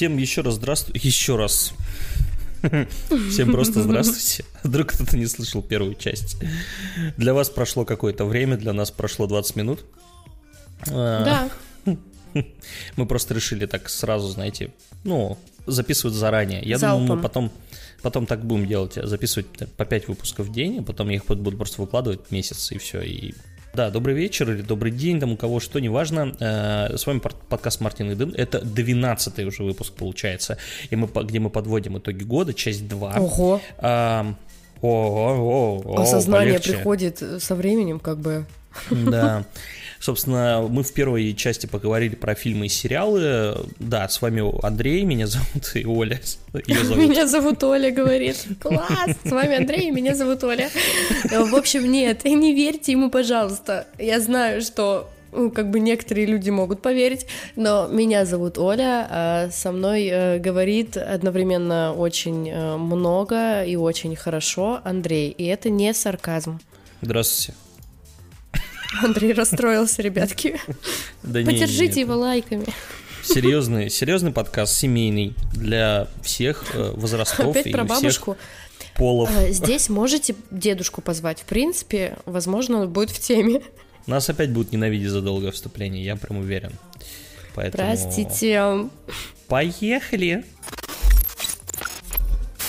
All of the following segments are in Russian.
всем еще раз здравствуйте. Еще раз. Всем просто здравствуйте. Вдруг кто-то не слышал первую часть. Для вас прошло какое-то время, для нас прошло 20 минут. А, Да. Мы просто решили так сразу, знаете, ну, записывать заранее. Я думаю, Залпом. мы потом, потом так будем делать, записывать по 5 выпусков в день, а потом я их буду просто выкладывать месяц, и все, и да, добрый вечер или добрый день, там у кого что, неважно. Э, С вами подкаст Мартин Иден. Это 12 уже выпуск получается, и мы, где мы подводим итоги года, часть 2. Ого. Ам, о, о, о, о, Осознание полегче. приходит со временем, как бы. Да. Собственно, мы в первой части поговорили про фильмы и сериалы. Да, с вами Андрей, меня зовут и Оля. Ее зовут. Меня зовут Оля, говорит. Класс! С вами Андрей, меня зовут Оля. В общем, нет, не верьте ему, пожалуйста. Я знаю, что ну, как бы некоторые люди могут поверить, но меня зовут Оля, а со мной э, говорит одновременно очень э, много и очень хорошо Андрей, и это не сарказм. Здравствуйте. Андрей расстроился, ребятки. Да Поддержите его лайками. Серьезный, серьезный подкаст, семейный, для всех э, возрастов Опять и про всех бабушку. полов. А, Здесь можете дедушку позвать. В принципе, возможно, он будет в теме. Нас опять будут ненавидеть за долгое вступление, я прям уверен. Поэтому... Простите. Поехали!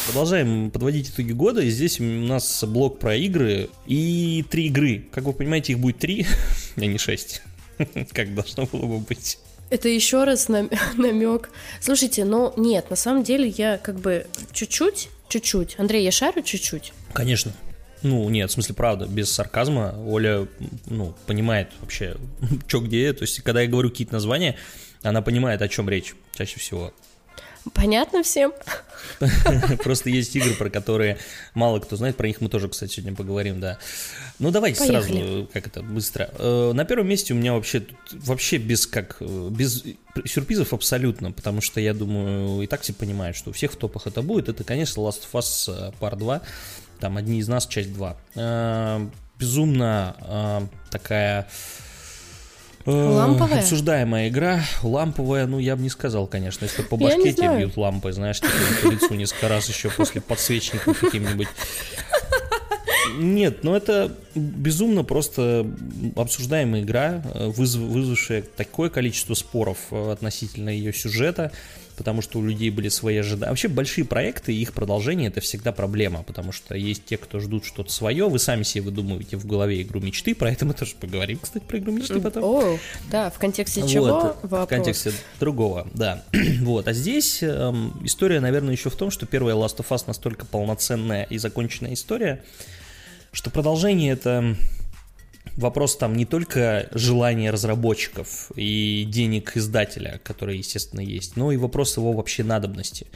Продолжаем подводить итоги года. И здесь у нас блок про игры и три игры. Как вы понимаете, их будет три, а не шесть. Как должно было бы быть. Это еще раз намек. Слушайте, ну нет, на самом деле я как бы чуть-чуть, чуть-чуть. Андрей, я шарю чуть-чуть. Конечно. Ну, нет, в смысле, правда, без сарказма. Оля, ну, понимает вообще, что где. То есть, когда я говорю какие-то названия, она понимает, о чем речь чаще всего. Понятно всем? Просто есть игры, про которые мало кто знает, про них мы тоже, кстати, сегодня поговорим, да. Ну давайте Поехали. сразу, как это, быстро. Э, На первом месте у меня вообще вообще без как без сюрпризов абсолютно, потому что я думаю, и так все понимают, что у всех в топах это будет. Это, конечно, Last of Us э, Part 2, там одни из нас, часть 2. Э, Безумно такая Ламповая? Обсуждаемая игра, ламповая, ну я бы не сказал, конечно, если по башке тебе бьют лампы, знаешь, типа по лицу несколько раз еще после подсвечника каким-нибудь. Нет, ну это безумно просто обсуждаемая игра, э, вызв- вызвавшая такое количество споров э, относительно ее сюжета, потому что у людей были свои ожидания. Вообще большие проекты и их продолжение это всегда проблема, потому что есть те, кто ждут что-то свое, вы сами себе выдумываете в голове игру мечты, про это мы тоже поговорим, кстати, про игру мечты потом. О, да, в контексте Вот, чего в вопрос? контексте другого, да. вот, а здесь эм, история, наверное, еще в том, что первая Last of Us настолько полноценная и законченная история, что продолжение это вопрос там не только желания разработчиков и денег издателя, которые, естественно, есть, но и вопрос его вообще надобности.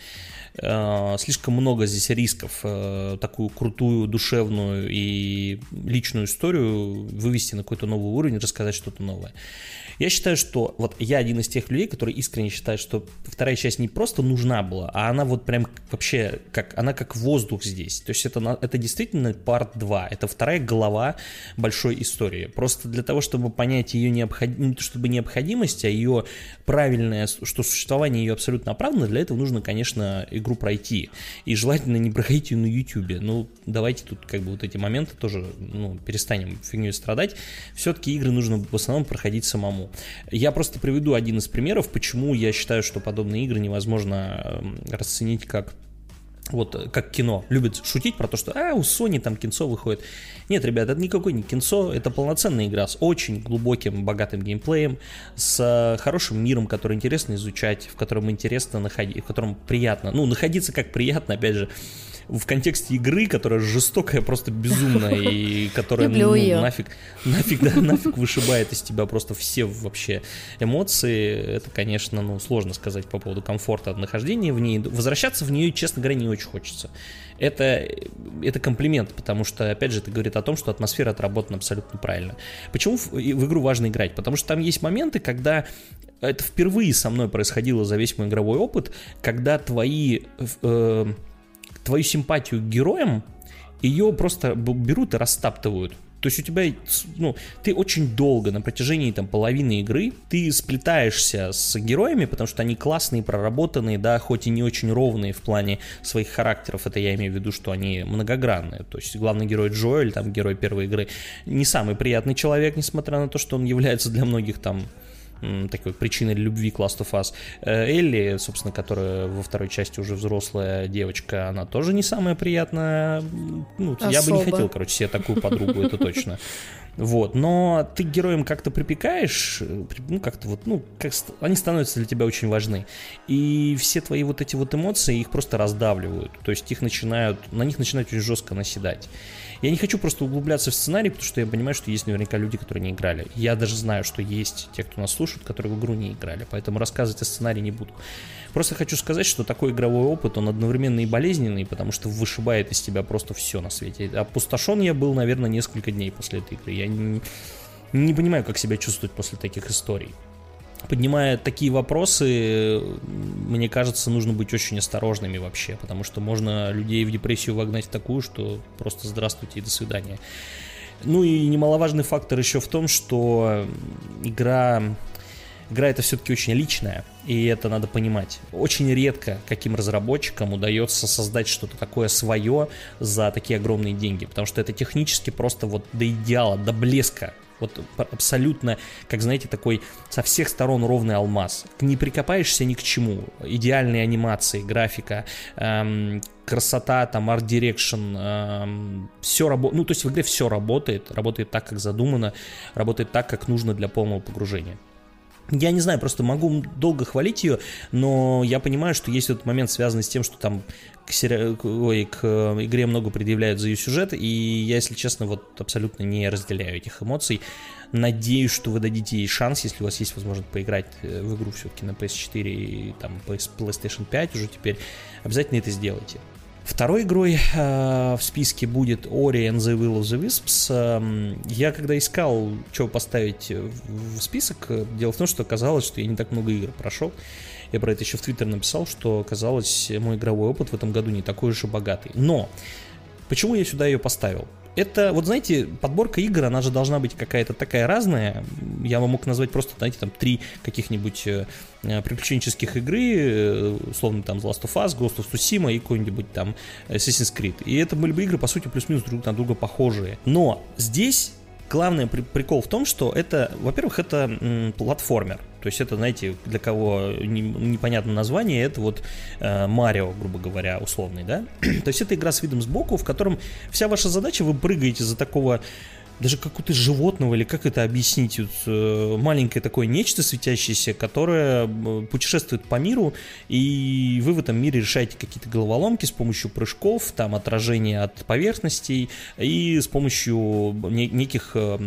Э, Слишком много здесь рисков э, такую крутую, душевную и личную историю вывести на какой-то новый уровень, рассказать что-то новое. Я считаю, что вот я один из тех людей, которые искренне считают, что вторая часть не просто нужна была, а она вот прям вообще как она как воздух здесь. То есть это, это действительно парт 2, это вторая глава большой истории. Просто для того, чтобы понять ее необходимость, не то чтобы необходимость, а ее правильное, что существование ее абсолютно оправдано, для этого нужно, конечно, игру пройти. И желательно не проходить ее на YouTube. Ну, давайте тут как бы вот эти моменты тоже, ну, перестанем фигней страдать. Все-таки игры нужно в основном проходить самому. Я просто приведу один из примеров, почему я считаю, что подобные игры невозможно эм, расценить как вот э, как кино, любят шутить про то, что а, у Sony там кинцо выходит. Нет, ребят, это никакой не кинцо, это полноценная игра с очень глубоким, богатым геймплеем, с э, хорошим миром, который интересно изучать, в котором интересно находить, в котором приятно, ну, находиться как приятно, опять же, в контексте игры, которая жестокая, просто безумная, и которая ну, нафиг, нафиг, да, нафиг вышибает из тебя просто все вообще эмоции. Это, конечно, ну, сложно сказать по поводу комфорта от нахождения в ней. Возвращаться в нее, честно говоря, не очень хочется. Это, это комплимент, потому что, опять же, это говорит о том, что атмосфера отработана абсолютно правильно. Почему в, в игру важно играть? Потому что там есть моменты, когда это впервые со мной происходило за весь мой игровой опыт, когда твои, э, твою симпатию к героям, ее просто берут и растаптывают. То есть у тебя, ну, ты очень долго, на протяжении там половины игры, ты сплетаешься с героями, потому что они классные, проработанные, да, хоть и не очень ровные в плане своих характеров, это я имею в виду, что они многогранные. То есть главный герой Джоэль, там, герой первой игры, не самый приятный человек, несмотря на то, что он является для многих там такой причиной любви к Last of Us. Э, Элли, собственно, которая во второй части уже взрослая девочка, она тоже не самая приятная. Ну, я бы не хотел, короче, себе такую подругу, это точно. Вот, но ты героям как-то припекаешь, ну, как-то вот, ну, как, они становятся для тебя очень важны. И все твои вот эти вот эмоции, их просто раздавливают. То есть их начинают, на них начинают очень жестко наседать. Я не хочу просто углубляться в сценарий, потому что я понимаю, что есть наверняка люди, которые не играли. Я даже знаю, что есть те, кто нас слушает, которые в игру не играли, поэтому рассказывать о сценарии не буду. Просто хочу сказать, что такой игровой опыт, он одновременно и болезненный, потому что вышибает из тебя просто все на свете. Опустошен я был, наверное, несколько дней после этой игры. Я не, не понимаю, как себя чувствовать после таких историй поднимая такие вопросы, мне кажется, нужно быть очень осторожными вообще, потому что можно людей в депрессию вогнать в такую, что просто здравствуйте и до свидания. Ну и немаловажный фактор еще в том, что игра, игра это все-таки очень личная, и это надо понимать. Очень редко каким разработчикам удается создать что-то такое свое за такие огромные деньги, потому что это технически просто вот до идеала, до блеска вот абсолютно, как знаете, такой со всех сторон ровный алмаз. Не прикопаешься ни к чему. Идеальные анимации, графика, эм, красота, там, art direction, эм, все работает. Ну, то есть в игре все работает. Работает так, как задумано. Работает так, как нужно для полного погружения. Я не знаю, просто могу долго хвалить ее, но я понимаю, что есть этот момент, связанный с тем, что там к, сери... Ой, к э, игре много предъявляют за ее сюжет, и я, если честно, вот абсолютно не разделяю этих эмоций. Надеюсь, что вы дадите ей шанс, если у вас есть возможность поиграть э, в игру все-таки на PS4 и там PlayStation 5 уже теперь. Обязательно это сделайте. Второй игрой э, в списке будет Ori and the Will of the Wisps. Э, я когда искал, что поставить в список, дело в том, что оказалось, что я не так много игр прошел. Я про это еще в Твиттер написал, что казалось, мой игровой опыт в этом году не такой уж и богатый. Но почему я сюда ее поставил? Это, вот знаете, подборка игр, она же должна быть какая-то такая разная. Я вам мог назвать просто, знаете, там три каких-нибудь э, приключенческих игры, э, условно там The Last of Us, Ghost of Tsushima и какой-нибудь там Assassin's Creed. И это были бы игры, по сути, плюс-минус друг на друга похожие. Но здесь главный прикол в том, что это, во-первых, это м, платформер. То есть это, знаете, для кого не, непонятно название, это вот э, Марио, грубо говоря, условный, да? То есть это игра с видом сбоку, в котором вся ваша задача, вы прыгаете за такого даже какого-то животного, или как это объяснить, вот, э, маленькое такое нечто светящееся, которое путешествует по миру, и вы в этом мире решаете какие-то головоломки с помощью прыжков, там, отражения от поверхностей, и с помощью не, неких, э,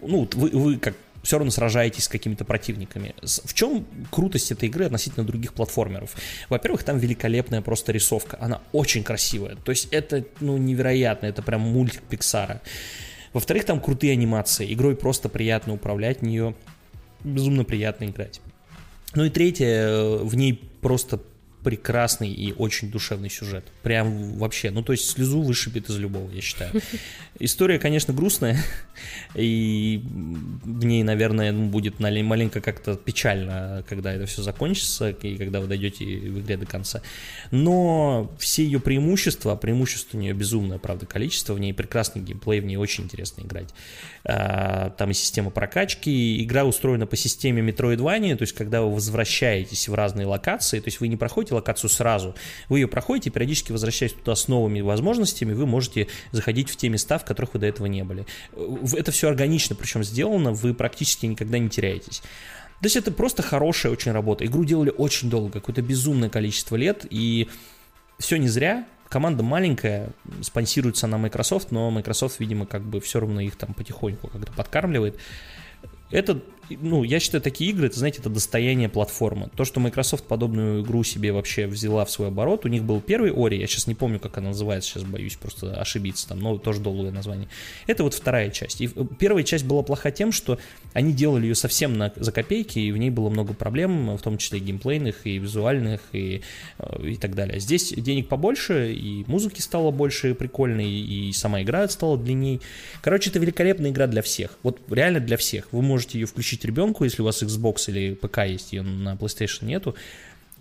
ну, вы, вы как все равно сражаетесь с какими-то противниками. В чем крутость этой игры относительно других платформеров? Во-первых, там великолепная просто рисовка, она очень красивая, то есть это, ну, невероятно, это прям мультик Пиксара. Во-вторых, там крутые анимации. Игрой просто приятно управлять, в нее безумно приятно играть. Ну и третье, э, в ней просто прекрасный и очень душевный сюжет. Прям вообще, ну то есть слезу вышибет из любого, я считаю. История, конечно, грустная, и в ней, наверное, будет маленько как-то печально, когда это все закончится, и когда вы дойдете в игре до конца. Но все ее преимущества, преимущество у нее безумное, правда, количество, в ней прекрасный геймплей, в ней очень интересно играть. А, там и система прокачки, игра устроена по системе Metroidvania, то есть когда вы возвращаетесь в разные локации, то есть вы не проходите локацию сразу. Вы ее проходите, периодически возвращаясь туда с новыми возможностями, вы можете заходить в те места, в которых вы до этого не были. Это все органично, причем сделано, вы практически никогда не теряетесь. То есть это просто хорошая очень работа. Игру делали очень долго, какое-то безумное количество лет, и все не зря. Команда маленькая, спонсируется на Microsoft, но Microsoft, видимо, как бы все равно их там потихоньку как-то подкармливает. Это ну, я считаю, такие игры, это, знаете, это достояние платформы. То, что Microsoft подобную игру себе вообще взяла в свой оборот, у них был первый Ори, я сейчас не помню, как она называется, сейчас боюсь просто ошибиться там, но тоже долгое название. Это вот вторая часть. И первая часть была плоха тем, что они делали ее совсем на, за копейки, и в ней было много проблем, в том числе и геймплейных, и визуальных, и, э, и так далее. Здесь денег побольше, и музыки стало больше прикольной, и сама игра стала длинней. Короче, это великолепная игра для всех. Вот реально для всех. Вы можете ее включить ребенку, если у вас Xbox или ПК есть, ее на PlayStation нету.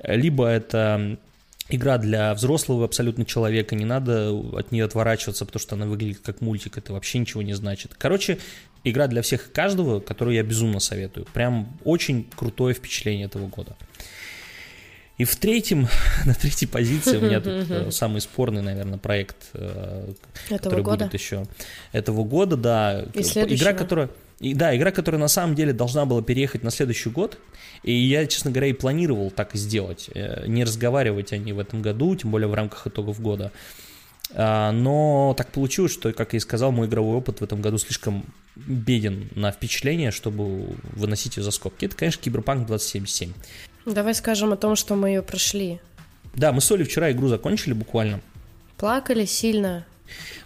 Либо это игра для взрослого абсолютно человека, не надо от нее отворачиваться, потому что она выглядит как мультик, это вообще ничего не значит. Короче, игра для всех и каждого, которую я безумно советую. Прям очень крутое впечатление этого года. И в третьем, на третьей позиции у меня тут э, самый спорный, наверное, проект, э, который будет еще этого года, да. Игра, которая... И, да, игра, которая на самом деле должна была переехать на следующий год. И я, честно говоря, и планировал так и сделать. Э, не разговаривать о ней в этом году, тем более в рамках итогов года. А, но так получилось, что, как я и сказал, мой игровой опыт в этом году слишком беден на впечатление, чтобы выносить ее за скобки. Это, конечно, Киберпанк 2077. Давай скажем о том, что мы ее прошли. Да, мы с Олей вчера игру закончили буквально. Плакали сильно.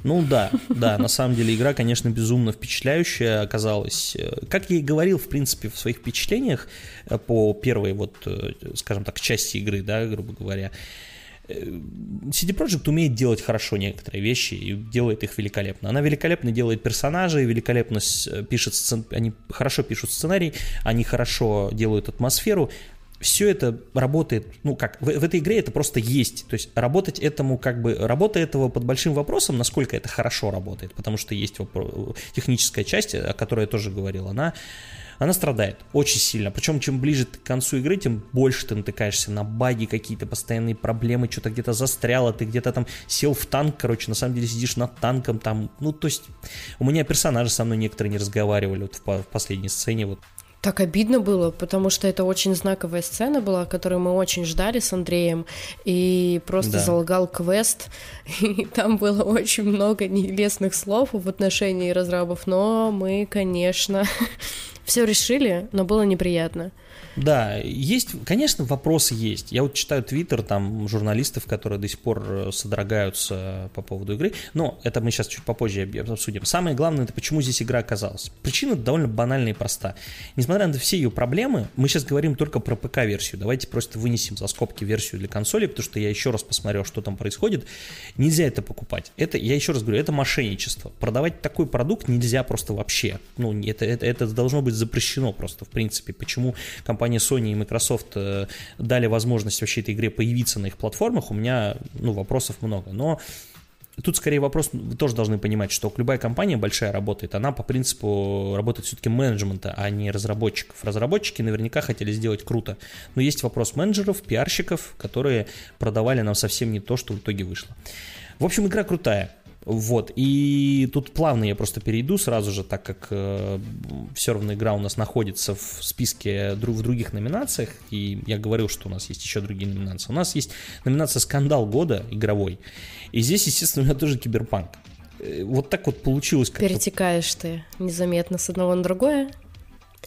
Ну да, да, на самом деле игра, конечно, безумно впечатляющая оказалась. Как я и говорил, в принципе, в своих впечатлениях э, по первой вот, э, скажем так, части игры, да, грубо говоря, э, CD Projekt умеет делать хорошо некоторые вещи и делает их великолепно. Она великолепно делает персонажей, великолепно пишет, они хорошо пишут сценарий, они хорошо делают атмосферу, все это работает, ну как, в, в этой игре это просто есть, то есть работать этому как бы, работа этого под большим вопросом, насколько это хорошо работает, потому что есть техническая часть, о которой я тоже говорил, она, она страдает очень сильно, причем чем ближе ты к концу игры, тем больше ты натыкаешься на баги, какие-то постоянные проблемы, что-то где-то застряло, ты где-то там сел в танк, короче, на самом деле сидишь над танком, там, ну то есть у меня персонажи со мной некоторые не разговаривали вот в, в последней сцене, вот так обидно было, потому что это очень знаковая сцена была, которую мы очень ждали с Андреем, и просто да. залагал квест, и там было очень много нелестных слов в отношении разрабов, но мы, конечно, все решили, но было неприятно. Да, есть, конечно, вопросы есть. Я вот читаю твиттер там журналистов, которые до сих пор э, содрогаются по поводу игры, но это мы сейчас чуть попозже обсудим. Самое главное, это почему здесь игра оказалась. Причина довольно банальная и проста. Несмотря на все ее проблемы, мы сейчас говорим только про ПК-версию. Давайте просто вынесем за скобки версию для консоли, потому что я еще раз посмотрел, что там происходит. Нельзя это покупать. Это, я еще раз говорю, это мошенничество. Продавать такой продукт нельзя просто вообще. Ну, это, это, это должно быть запрещено просто, в принципе. Почему компания Sony и Microsoft э, дали возможность вообще этой игре появиться на их платформах, у меня, ну, вопросов много. Но Тут скорее вопрос, вы тоже должны понимать, что любая компания большая работает, она по принципу работает все-таки менеджмента, а не разработчиков. Разработчики наверняка хотели сделать круто, но есть вопрос менеджеров, пиарщиков, которые продавали нам совсем не то, что в итоге вышло. В общем, игра крутая. Вот, и тут плавно я просто перейду сразу же, так как э, все равно игра у нас находится в списке друг, в других номинациях, и я говорил, что у нас есть еще другие номинации. У нас есть номинация «Скандал года» игровой, и здесь, естественно, у меня тоже киберпанк. Э, вот так вот получилось. Перетекаешь ты незаметно с одного на другое?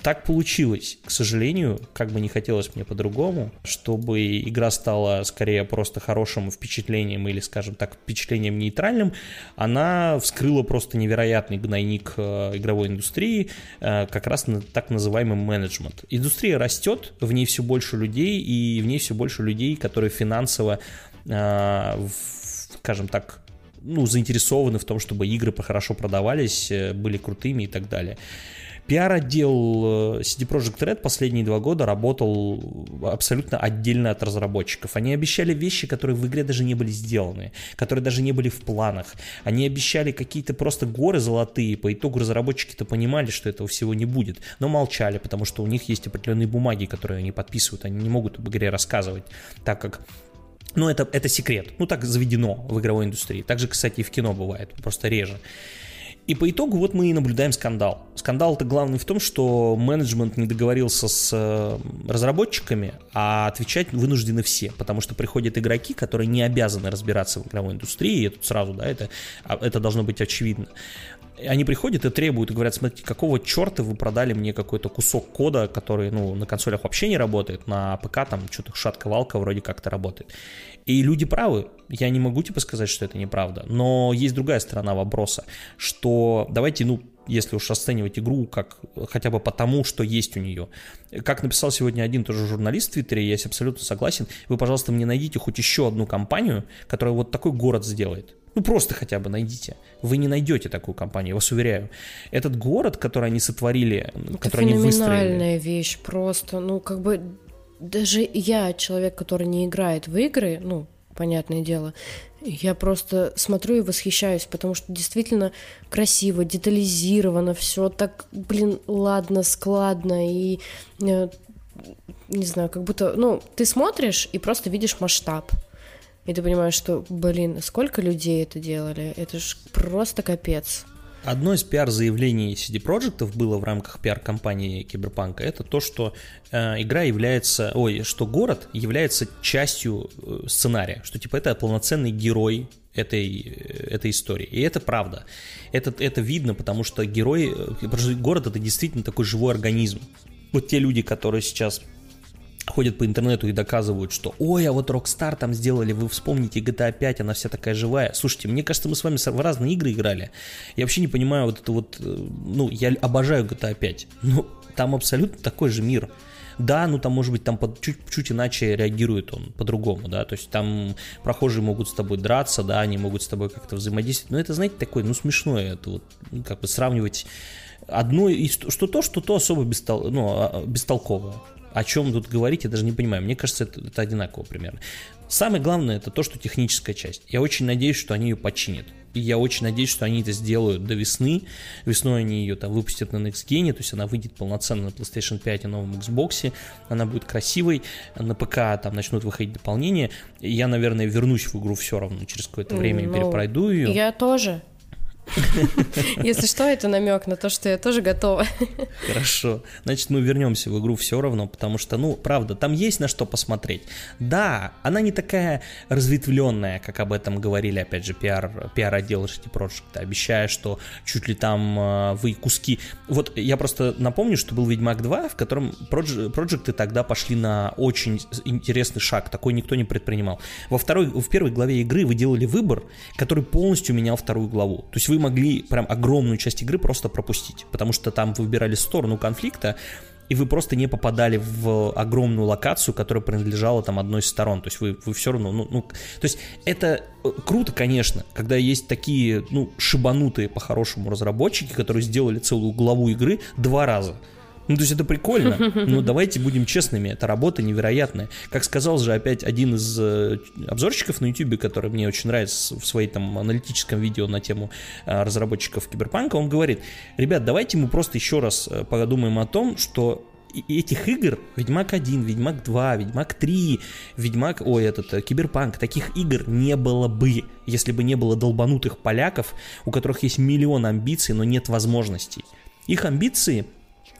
Так получилось, к сожалению, как бы не хотелось мне по-другому, чтобы игра стала скорее просто хорошим впечатлением или, скажем так, впечатлением нейтральным, она вскрыла просто невероятный гнойник э, игровой индустрии, э, как раз на так называемый менеджмент. Индустрия растет, в ней все больше людей, и в ней все больше людей, которые финансово, э, скажем так, ну, заинтересованы в том, чтобы игры хорошо продавались, были крутыми и так далее. Пиар-отдел э, CD Projekt Red последние два года работал абсолютно отдельно от разработчиков. Они обещали вещи, которые в игре даже не были сделаны, которые даже не были в планах. Они обещали какие-то просто горы золотые, по итогу разработчики-то понимали, что этого всего не будет, но молчали, потому что у них есть определенные бумаги, которые они подписывают, они не могут об игре рассказывать, так как ну, это, это секрет. Ну, так заведено в игровой индустрии. Так же, кстати, и в кино бывает, просто реже. И по итогу вот мы и наблюдаем скандал. Скандал-то главный в том, что менеджмент не договорился с э, разработчиками, а отвечать вынуждены все, потому что приходят игроки, которые не обязаны разбираться в игровой индустрии, и тут сразу, да, это, а, это должно быть очевидно. они приходят и требуют, и говорят, смотрите, какого черта вы продали мне какой-то кусок кода, который, ну, на консолях вообще не работает, на ПК там что-то шатка-валка вроде как-то работает. И люди правы, я не могу типа сказать, что это неправда, но есть другая сторона вопроса, что давайте, ну, если уж оценивать игру как хотя бы потому, что есть у нее. Как написал сегодня один тоже журналист в Твиттере, я абсолютно согласен, вы, пожалуйста, мне найдите хоть еще одну компанию, которая вот такой город сделает. Ну, просто хотя бы найдите. Вы не найдете такую компанию, я вас уверяю. Этот город, который они сотворили, Это который они выстроили... феноменальная вещь просто. Ну, как бы даже я, человек, который не играет в игры, ну, понятное дело, я просто смотрю и восхищаюсь, потому что действительно красиво, детализировано, все так, блин, ладно, складно и э, не знаю, как будто, ну, ты смотришь и просто видишь масштаб. И ты понимаешь, что, блин, сколько людей это делали? Это ж просто капец. Одно из пиар-заявлений CD Projekt было в рамках пиар-компании Киберпанка, это то, что э, игра является, ой, что город является частью э, сценария, что типа это полноценный герой этой, э, этой истории. И это правда. Это, это видно, потому что герой, э, город это действительно такой живой организм. Вот те люди, которые сейчас ходят по интернету и доказывают, что ой, а вот Rockstar там сделали, вы вспомните GTA 5, она вся такая живая. Слушайте, мне кажется, мы с вами в разные игры играли. Я вообще не понимаю вот это вот, э, ну, я обожаю GTA 5, но там абсолютно такой же мир. Да, ну там, может быть, там под, чуть, чуть иначе реагирует он по-другому, да, то есть там прохожие могут с тобой драться, да, они могут с тобой как-то взаимодействовать, но это, знаете, такое, ну, смешное, это вот, ну, как бы сравнивать одно, и что то, что то особо бестол, ну, а, бестолковое о чем тут говорить, я даже не понимаю. Мне кажется, это, это одинаково примерно. Самое главное, это то, что техническая часть. Я очень надеюсь, что они ее починят. И я очень надеюсь, что они это сделают до весны. Весной они ее там выпустят на Next Gen, то есть она выйдет полноценно на PlayStation 5 и новом Xbox. Она будет красивой. На ПК там начнут выходить дополнения. Я, наверное, вернусь в игру все равно через какое-то время ну, перепройду ее. Я тоже. Если что, это намек на то, что я тоже готова. Хорошо. Значит, мы вернемся в игру все равно, потому что, ну, правда, там есть на что посмотреть. Да, она не такая разветвленная, как об этом говорили, опять же, пиар, пиар-отдел CD Projekt, обещая, что чуть ли там э, вы куски... Вот я просто напомню, что был Ведьмак 2, в котором проекты тогда пошли на очень интересный шаг, такой никто не предпринимал. Во второй, в первой главе игры вы делали выбор, который полностью менял вторую главу. То есть вы могли прям огромную часть игры просто пропустить, потому что там вы выбирали сторону конфликта, и вы просто не попадали в огромную локацию, которая принадлежала там одной из сторон. То есть вы, вы все равно, ну, ну, то есть это э, круто, конечно, когда есть такие, ну, шибанутые по-хорошему разработчики, которые сделали целую главу игры два раза. Ну, то есть это прикольно, но давайте будем честными, это работа невероятная. Как сказал же опять один из э, обзорщиков на YouTube, который мне очень нравится в своей там аналитическом видео на тему э, разработчиков Киберпанка, он говорит, ребят, давайте мы просто еще раз э, подумаем о том, что этих игр, Ведьмак 1, Ведьмак 2, Ведьмак 3, Ведьмак, ой, этот, Киберпанк, таких игр не было бы, если бы не было долбанутых поляков, у которых есть миллион амбиций, но нет возможностей. Их амбиции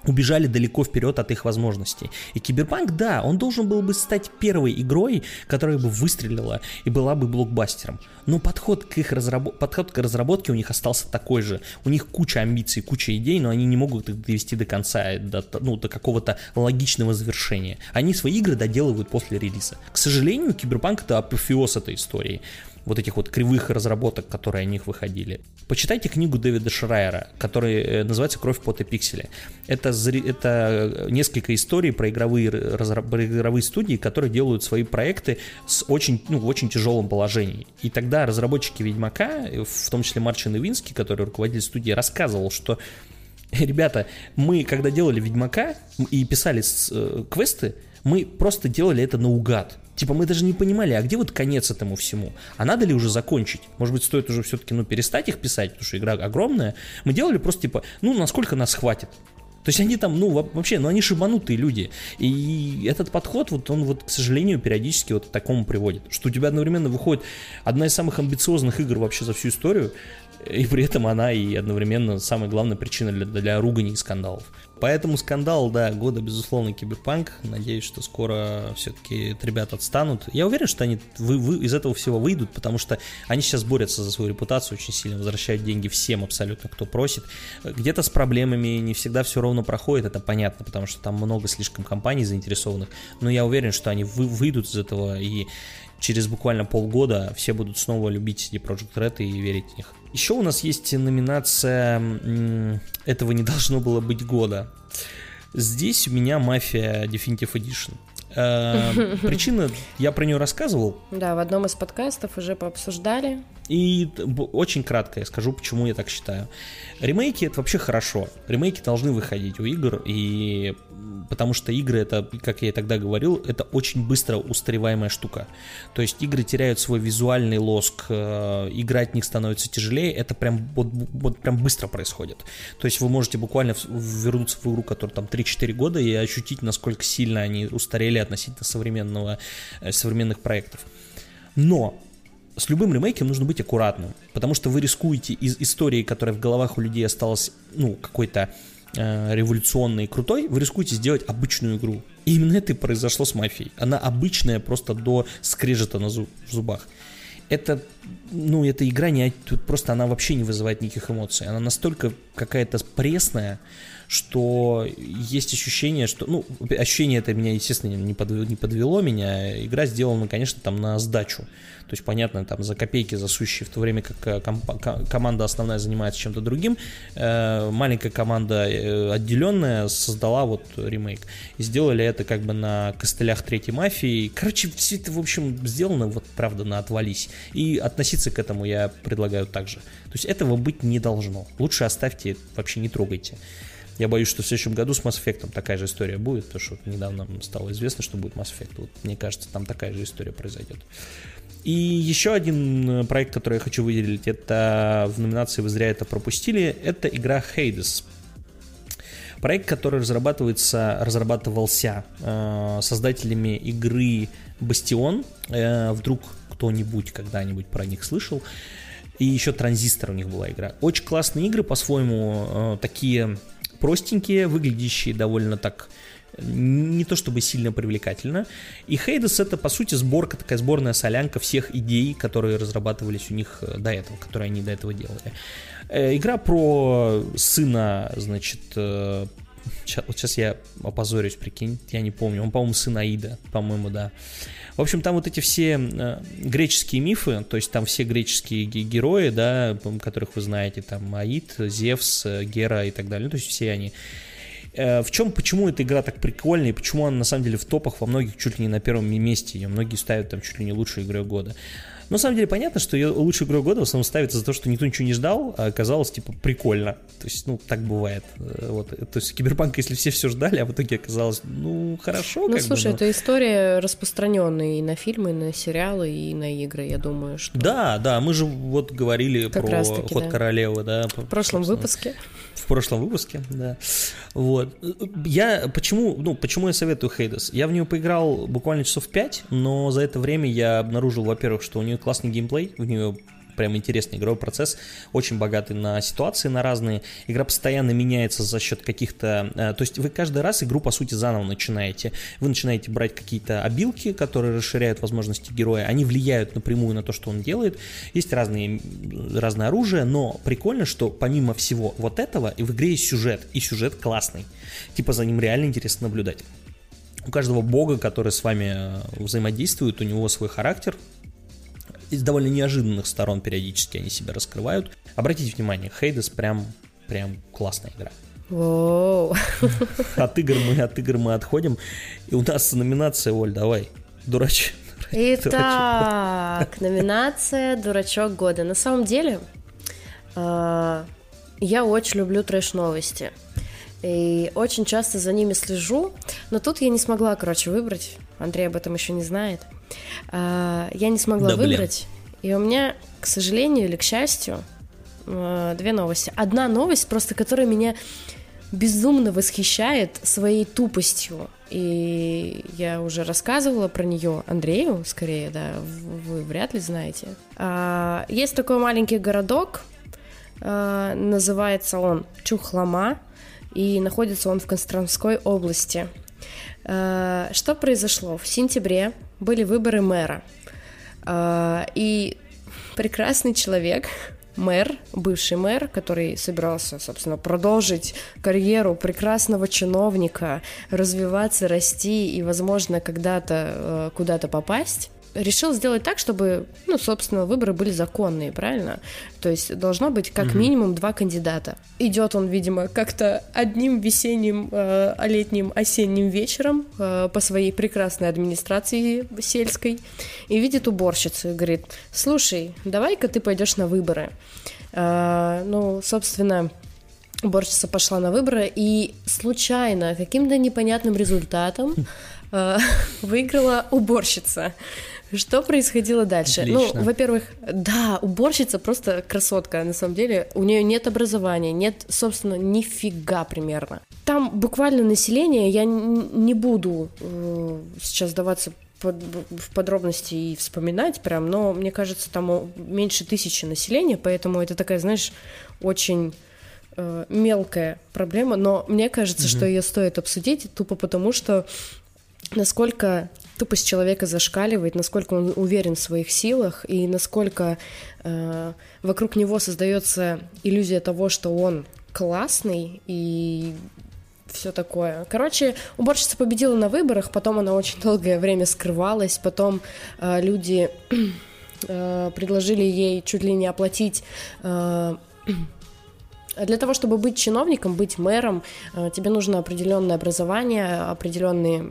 убежали далеко вперед от их возможностей. И Киберпанк, да, он должен был бы стать первой игрой, которая бы выстрелила и была бы блокбастером. Но подход к их разработ... подход к разработке у них остался такой же. У них куча амбиций, куча идей, но они не могут их довести до конца, до, ну, до какого-то логичного завершения. Они свои игры доделывают после релиза. К сожалению, Киберпанк это апофеоз этой истории вот этих вот кривых разработок, которые о них выходили. Почитайте книгу Дэвида Шрайера, которая называется «Кровь, пот и пиксели». Это, это несколько историй про игровые, про игровые студии, которые делают свои проекты с очень, ну, в очень тяжелом положении. И тогда разработчики «Ведьмака», в том числе Марчин Ивинский, который руководитель студии, рассказывал, что Ребята, мы когда делали Ведьмака и писали э, квесты, мы просто делали это наугад. Типа мы даже не понимали, а где вот конец этому всему? А надо ли уже закончить? Может быть, стоит уже все-таки ну, перестать их писать, потому что игра огромная. Мы делали просто типа, ну, насколько нас хватит. То есть они там, ну, вообще, ну, они шибанутые люди. И этот подход, вот он вот, к сожалению, периодически вот к такому приводит. Что у тебя одновременно выходит одна из самых амбициозных игр вообще за всю историю, и при этом она и одновременно самая главная причина для, для ругани и скандалов. Поэтому скандал, да, года, безусловно, киберпанк. Надеюсь, что скоро все-таки ребята отстанут. Я уверен, что они вы, вы, из этого всего выйдут, потому что они сейчас борются за свою репутацию очень сильно, возвращают деньги всем абсолютно, кто просит. Где-то с проблемами не всегда все ровно проходит, это понятно, потому что там много слишком компаний заинтересованных. Но я уверен, что они вы, выйдут из этого и через буквально полгода все будут снова любить CD Project Red и верить в них. Еще у нас есть номинация «Этого не должно было быть года». Здесь у меня «Мафия Definitive Edition». Э, причина, я про нее рассказывал. Да, в одном из подкастов уже пообсуждали. И очень кратко я скажу, почему я так считаю. Ремейки это вообще хорошо. Ремейки должны выходить у игр, и потому что игры это, как я и тогда говорил, это очень быстро устареваемая штука. То есть игры теряют свой визуальный лоск, э, играть в них становится тяжелее, это прям, вот, вот прям быстро происходит. То есть вы можете буквально вернуться в игру, которая там 3-4 года, и ощутить, насколько сильно они устарели относительно современного, э, современных проектов. Но с любым ремейком нужно быть аккуратным, потому что вы рискуете из истории, которая в головах у людей осталась, ну, какой-то э, революционной и крутой, вы рискуете сделать обычную игру. И именно это и произошло с мафией. Она обычная просто до скрежета на зуб, в зубах. Это, ну, эта игра не, тут просто она вообще не вызывает никаких эмоций. Она настолько какая-то пресная, что есть ощущение, что, ну, ощущение это меня, естественно, не, подвело, не подвело меня. Игра сделана, конечно, там на сдачу. То есть, понятно, там за копейки засущие, в то время как э, ком- команда основная занимается чем-то другим, э, маленькая команда э, отделенная создала вот ремейк. И сделали это как бы на костылях третьей мафии. Короче, все это, в общем, сделано вот, правда, на отвались. И относиться к этому я предлагаю также. То есть этого быть не должно. Лучше оставьте, вообще не трогайте. Я боюсь, что в следующем году с Mass Effect такая же история будет, потому что недавно стало известно, что будет Mass Effect. Вот, мне кажется, там такая же история произойдет. И еще один э, проект, который я хочу выделить, это в номинации «Вы зря это пропустили», это игра Hades. Проект, который разрабатывается, разрабатывался э, создателями игры Бастион. Э, вдруг кто-нибудь когда-нибудь про них слышал. И еще Транзистор у них была игра. Очень классные игры, по-своему, э, такие простенькие, выглядящие довольно так не то чтобы сильно привлекательно. И Хейдес это, по сути, сборка, такая сборная солянка всех идей, которые разрабатывались у них э, до этого, которые они до этого делали. Э, игра про сына, значит, сейчас, э, вот сейчас я опозорюсь, прикинь, я не помню, он, по-моему, сын Аида, по-моему, да. В общем, там вот эти все греческие мифы, то есть там все греческие герои, да, которых вы знаете, там Аид, Зевс, Гера и так далее, ну, то есть все они Э, в чем, почему эта игра так прикольная и почему она на самом деле в топах во многих чуть ли не на первом месте, ее многие ставят там чуть ли не лучшей игрой года. Но на самом деле понятно, что ее лучшей игрой года в основном ставится за то, что никто ничего не ждал, а оказалось типа прикольно. То есть, ну, так бывает. Э, вот. То есть Киберпанк, если все все ждали, а в итоге оказалось, ну, хорошо. Ну, слушай, бы, но... это история распространенная и на фильмы, и на сериалы, и на игры, я думаю, что... Да, да, мы же вот говорили как про Ход да. Королевы, да. В прошлом выпуске в прошлом выпуске, да. Вот. Я почему, ну, почему я советую Хейдес? Я в нее поиграл буквально часов 5, но за это время я обнаружил, во-первых, что у нее классный геймплей, у нее прям интересный игровой процесс, очень богатый на ситуации, на разные. Игра постоянно меняется за счет каких-то... Э, то есть вы каждый раз игру, по сути, заново начинаете. Вы начинаете брать какие-то обилки, которые расширяют возможности героя. Они влияют напрямую на то, что он делает. Есть разные, разное оружие, но прикольно, что помимо всего вот этого, в игре есть сюжет, и сюжет классный. Типа за ним реально интересно наблюдать. У каждого бога, который с вами э, взаимодействует, у него свой характер, из довольно неожиданных сторон периодически они себя раскрывают. Обратите внимание, Хейдес прям, прям классная игра. Воу. От игр мы, от игр мы отходим. И у нас номинация, Оль, давай, дурач. Итак, номинация «Дурачок года». На самом деле, а, я очень люблю трэш-новости. И очень часто за ними слежу. Но тут я не смогла, короче, выбрать. Андрей об этом еще не знает. А, я не смогла да, выбрать. И у меня, к сожалению или к счастью, а, две новости. Одна новость, просто которая меня безумно восхищает своей тупостью. И я уже рассказывала про нее Андрею, скорее, да, вы вряд ли знаете. А, есть такой маленький городок, а, называется он Чухлама, и находится он в Костромской области. Что произошло? В сентябре были выборы мэра, а, и прекрасный человек мэр, бывший мэр, который собирался, собственно, продолжить карьеру прекрасного чиновника, развиваться, расти и, возможно, когда-то э, куда-то попасть, решил сделать так, чтобы, ну, собственно, выборы были законные, правильно? То есть должно быть как mm-hmm. минимум два кандидата. Идет он, видимо, как-то одним весенним, э, летним, осенним вечером э, по своей прекрасной администрации сельской и видит уборщицу и говорит: "Слушай, давай-ка ты пойдешь на выборы". Э, ну, собственно, уборщица пошла на выборы и случайно каким-то непонятным результатом э, выиграла уборщица. Что происходило дальше? Ну, Отлично. Ну, во-первых, да, уборщица просто красотка, на самом деле. У нее нет образования, нет, собственно, нифига примерно. Там буквально население, я не буду э, сейчас даваться под, в подробности и вспоминать прям, но мне кажется, там меньше тысячи населения, поэтому это такая, знаешь, очень э, мелкая проблема, но мне кажется, mm что ее стоит обсудить тупо потому, что насколько тупость человека зашкаливает, насколько он уверен в своих силах и насколько э, вокруг него создается иллюзия того, что он классный и все такое. Короче, уборщица победила на выборах, потом она очень долгое время скрывалась, потом э, люди э, предложили ей чуть ли не оплатить э, для того, чтобы быть чиновником, быть мэром, э, тебе нужно определенное образование, определенные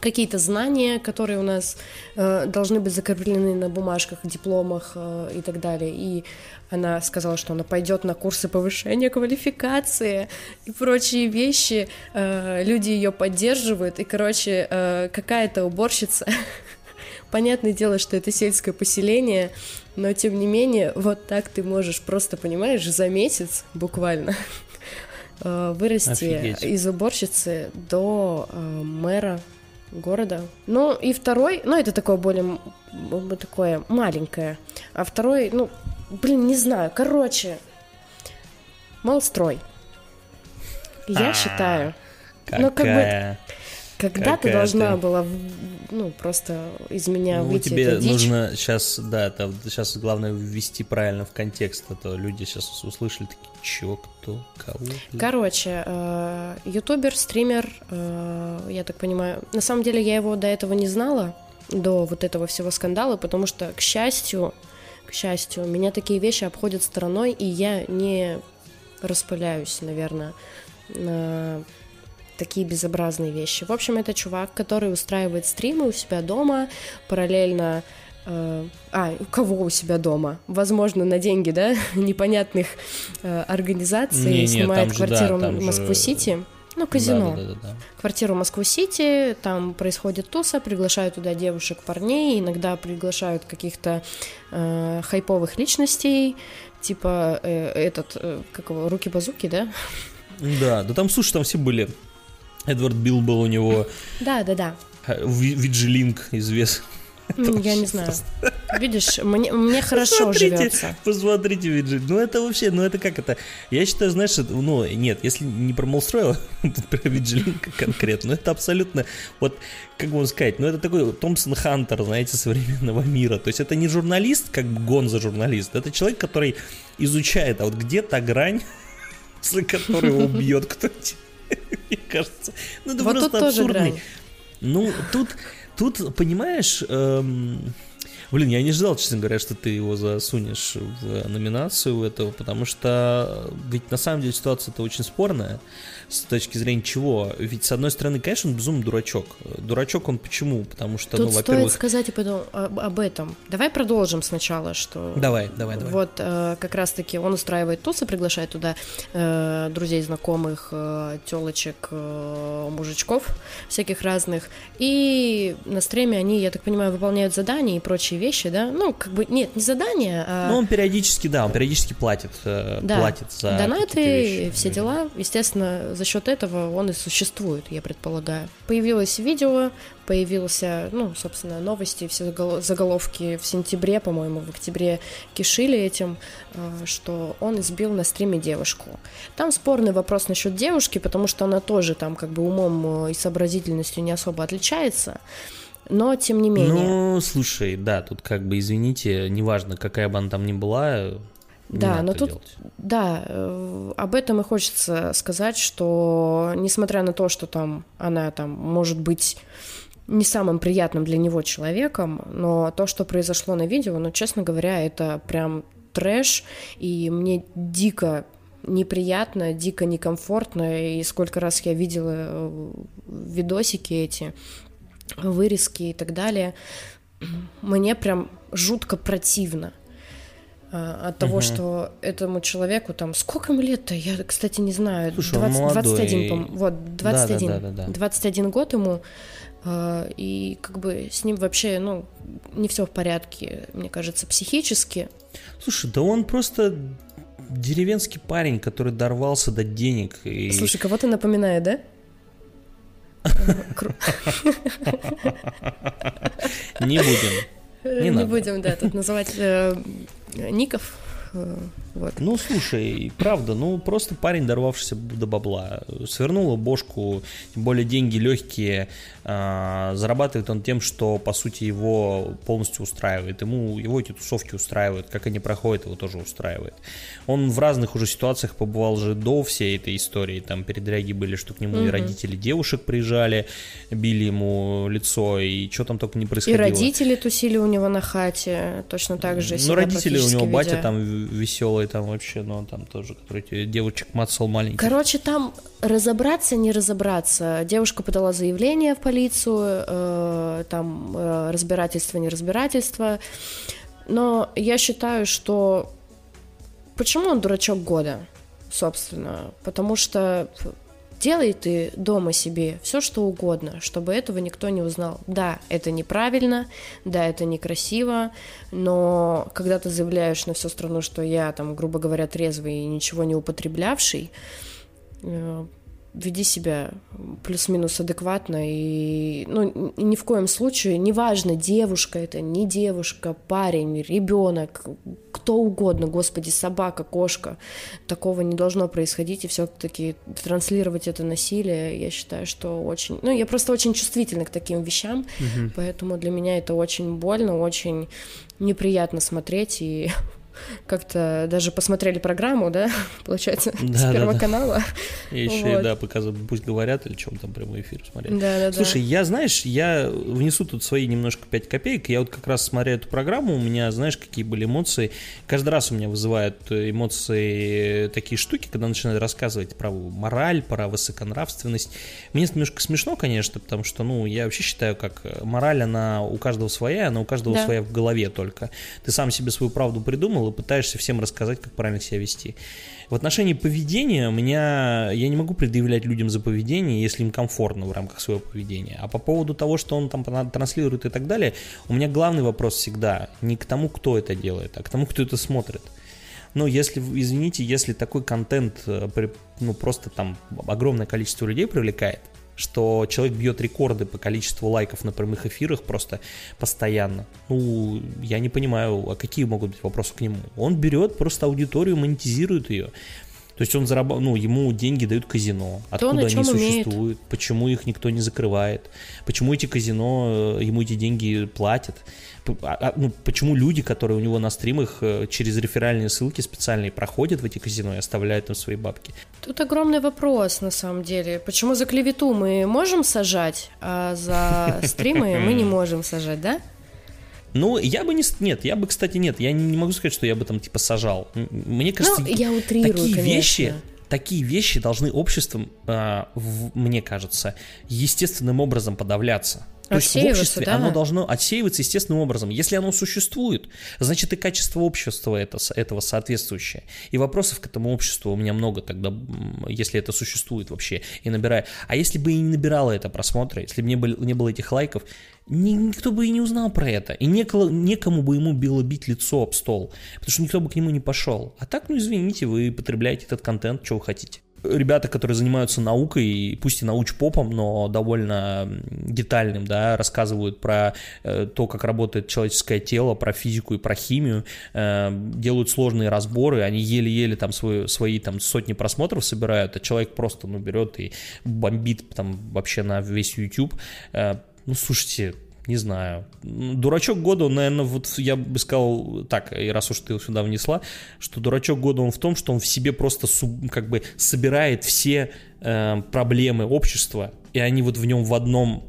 какие-то знания, которые у нас э, должны быть закреплены на бумажках, дипломах э, и так далее. И она сказала, что она пойдет на курсы повышения квалификации и прочие вещи. Э, люди ее поддерживают. И, короче, э, какая-то уборщица. Понятное дело, что это сельское поселение, но тем не менее, вот так ты можешь просто, понимаешь, за месяц буквально э, вырасти Офигеть. из уборщицы до э, мэра города. Ну, и второй, ну, это такое более такое маленькое. А второй, ну, блин, не знаю. Короче, Малстрой. Я а, считаю. Ну, как бы когда-то должна была, ну, просто из меня ну, выйти тебе нужно сейчас, да, это сейчас главное ввести правильно в контекст, а то люди сейчас услышали такие, чё, кто, кого? Короче, э, ютубер, стример, э, я так понимаю, на самом деле я его до этого не знала, до вот этого всего скандала, потому что, к счастью, к счастью, меня такие вещи обходят стороной, и я не распыляюсь, наверное, на такие безобразные вещи. В общем, это чувак, который устраивает стримы у себя дома, параллельно а, у кого у себя дома? Возможно, на деньги, да, непонятных э, организаций, не, снимает не, квартиру же, да, в Москву-Сити. Ну, казино. Да, да, да, да. Квартиру Москву-Сити, там происходит туса, приглашают туда девушек, парней, иногда приглашают каких-то э, хайповых личностей, типа э, этот, э, как его, Руки-базуки, да? Да, да там, слушай, там все были Эдвард Билл был у него. Да, да, да. Виджилинг известный. Я не знаю. Видишь, мне, мне хорошо посмотрите, живется. Посмотрите Виджилинг. Ну это вообще, ну это как это? Я считаю, знаешь, ну нет, если не про Молстроила, про Виджилинг конкретно, ну это абсолютно, вот, как бы сказать, ну это такой Томпсон Хантер, знаете, современного мира. То есть это не журналист, как гон за журналист, это человек, который изучает, а вот где та грань, за которую убьет кто-нибудь. Мне кажется. Ну, это вот просто абсурдный. Ну, тут, тут, понимаешь, эм, Блин, я не ждал, честно говоря, что ты его засунешь в номинацию этого, потому что ведь на самом деле ситуация-то очень спорная. С точки зрения чего? Ведь, с одной стороны, конечно, он безумно дурачок. Дурачок он почему? Потому что, Тут ну, во-первых... стоит сказать и потом об, об этом. Давай продолжим сначала, что... Давай, давай, давай. Вот э, как раз-таки он устраивает тусы, приглашает туда э, друзей, знакомых, э, телочек, э, мужичков всяких разных. И на стриме они, я так понимаю, выполняют задания и прочие вещи, да, ну, как бы, нет, не задания, а... Ну, он периодически, да, он периодически платит, э, да. платит за Донаты, все дела, естественно, за счет этого он и существует, я предполагаю. Появилось видео, появился, ну, собственно, новости, все заголовки в сентябре, по-моему, в октябре кишили этим, э, что он избил на стриме девушку. Там спорный вопрос насчет девушки, потому что она тоже там как бы умом и сообразительностью не особо отличается но тем не менее. Ну, слушай, да, тут как бы, извините, неважно, какая бы она там ни была, да, но тут, делать. да, э, об этом и хочется сказать, что несмотря на то, что там она там может быть не самым приятным для него человеком, но то, что произошло на видео, ну, честно говоря, это прям трэш, и мне дико неприятно, дико некомфортно, и сколько раз я видела э, видосики эти, вырезки и так далее, мне прям жутко противно от того, угу. что этому человеку там сколько ему лет-то, я, кстати, не знаю, Слушай, 20, он 21, по вот, 21, да, да, да, да. 21 год ему, а, и как бы с ним вообще, ну, не все в порядке, мне кажется, психически. Слушай, да он просто деревенский парень, который дорвался до денег. И... Слушай, кого-то напоминает, да? Не будем. Не, не будем, да, тут называть э, ников. Вот. Ну, слушай, правда, ну просто парень, дорвавшийся до бабла, свернула бошку, тем более деньги легкие, а, зарабатывает он тем, что, по сути, его полностью устраивает. Ему, его эти тусовки устраивают, как они проходят, его тоже устраивает. Он в разных уже ситуациях побывал же до всей этой истории, там передряги были, что к нему угу. и родители девушек приезжали, били ему лицо, и что там только не происходило. И родители тусили у него на хате, точно так же. Ну, родители у него, батя там веселый белый там вообще, но там тоже, который девочек мацал маленький. Короче, там разобраться, не разобраться. Девушка подала заявление в полицию, э, там э, разбирательство, не разбирательство. Но я считаю, что почему он дурачок года, собственно? Потому что Делай ты дома себе все, что угодно, чтобы этого никто не узнал. Да, это неправильно, да, это некрасиво, но когда ты заявляешь на всю страну, что я там, грубо говоря, трезвый и ничего не употреблявший, э, веди себя плюс-минус адекватно и ну, ни в коем случае, неважно, девушка это, не девушка, парень, ребенок, кто угодно, господи, собака, кошка, такого не должно происходить, и все-таки транслировать это насилие, я считаю, что очень, ну, я просто очень чувствительна к таким вещам, угу. поэтому для меня это очень больно, очень неприятно смотреть, и как-то даже посмотрели программу, да, получается, да, с Первого да, канала. И еще, вот. да, показывают, пусть говорят, или чем там прямой эфир смотреть. Да, да, Слушай, да. я, знаешь, я внесу тут свои немножко 5 копеек, я вот как раз смотря эту программу, у меня, знаешь, какие были эмоции, каждый раз у меня вызывают эмоции такие штуки, когда начинают рассказывать про мораль, про высоконравственность. Мне немножко смешно, конечно, потому что, ну, я вообще считаю, как мораль, она у каждого своя, она у каждого да. своя в голове только. Ты сам себе свою правду придумал, пытаешься всем рассказать, как правильно себя вести. В отношении поведения у меня я не могу предъявлять людям за поведение, если им комфортно в рамках своего поведения. А по поводу того, что он там транслирует и так далее, у меня главный вопрос всегда не к тому, кто это делает, а к тому, кто это смотрит. Но если, извините, если такой контент, э, ну, просто там огромное количество людей привлекает, что человек бьет рекорды по количеству лайков на прямых эфирах просто постоянно. Ну, я не понимаю, а какие могут быть вопросы к нему? Он берет просто аудиторию, монетизирует ее. То есть он зарабатывает, ну, ему деньги дают казино. Откуда они существуют? Умеет. Почему их никто не закрывает? Почему эти казино э, ему эти деньги платят? А, а, ну, почему люди, которые у него на стримах э, через реферальные ссылки специальные проходят в эти казино и оставляют там свои бабки? Тут огромный вопрос, на самом деле. Почему за клевету мы можем сажать, а за стримы мы не можем сажать, да? Ну, я бы не... Нет, я бы, кстати, нет. Я не могу сказать, что я бы там, типа, сажал. Мне кажется, ну, я утрирую, такие конечно. вещи такие вещи должны обществом, э, в, мне кажется, естественным образом подавляться. То есть в обществе да? оно должно отсеиваться естественным образом. Если оно существует, значит и качество общества это, этого соответствующее. И вопросов к этому обществу у меня много тогда, если это существует вообще, и набираю. А если бы и не набирало это просмотры, если бы не было, не было этих лайков, никто бы и не узнал про это. И некому, некому бы ему было бить лицо об стол, потому что никто бы к нему не пошел. А так, ну извините, вы потребляете этот контент, что вы хотите ребята, которые занимаются наукой, пусть и научпопом, но довольно детальным, да, рассказывают про э, то, как работает человеческое тело, про физику и про химию, э, делают сложные разборы, они еле-еле там свои, свои там сотни просмотров собирают, а человек просто, ну, берет и бомбит там вообще на весь YouTube. Э, ну, слушайте, не знаю. Дурачок года, он, наверное, вот я бы сказал так, и раз уж ты сюда внесла, что дурачок года он в том, что он в себе просто как бы собирает все э, проблемы общества, и они вот в нем в одном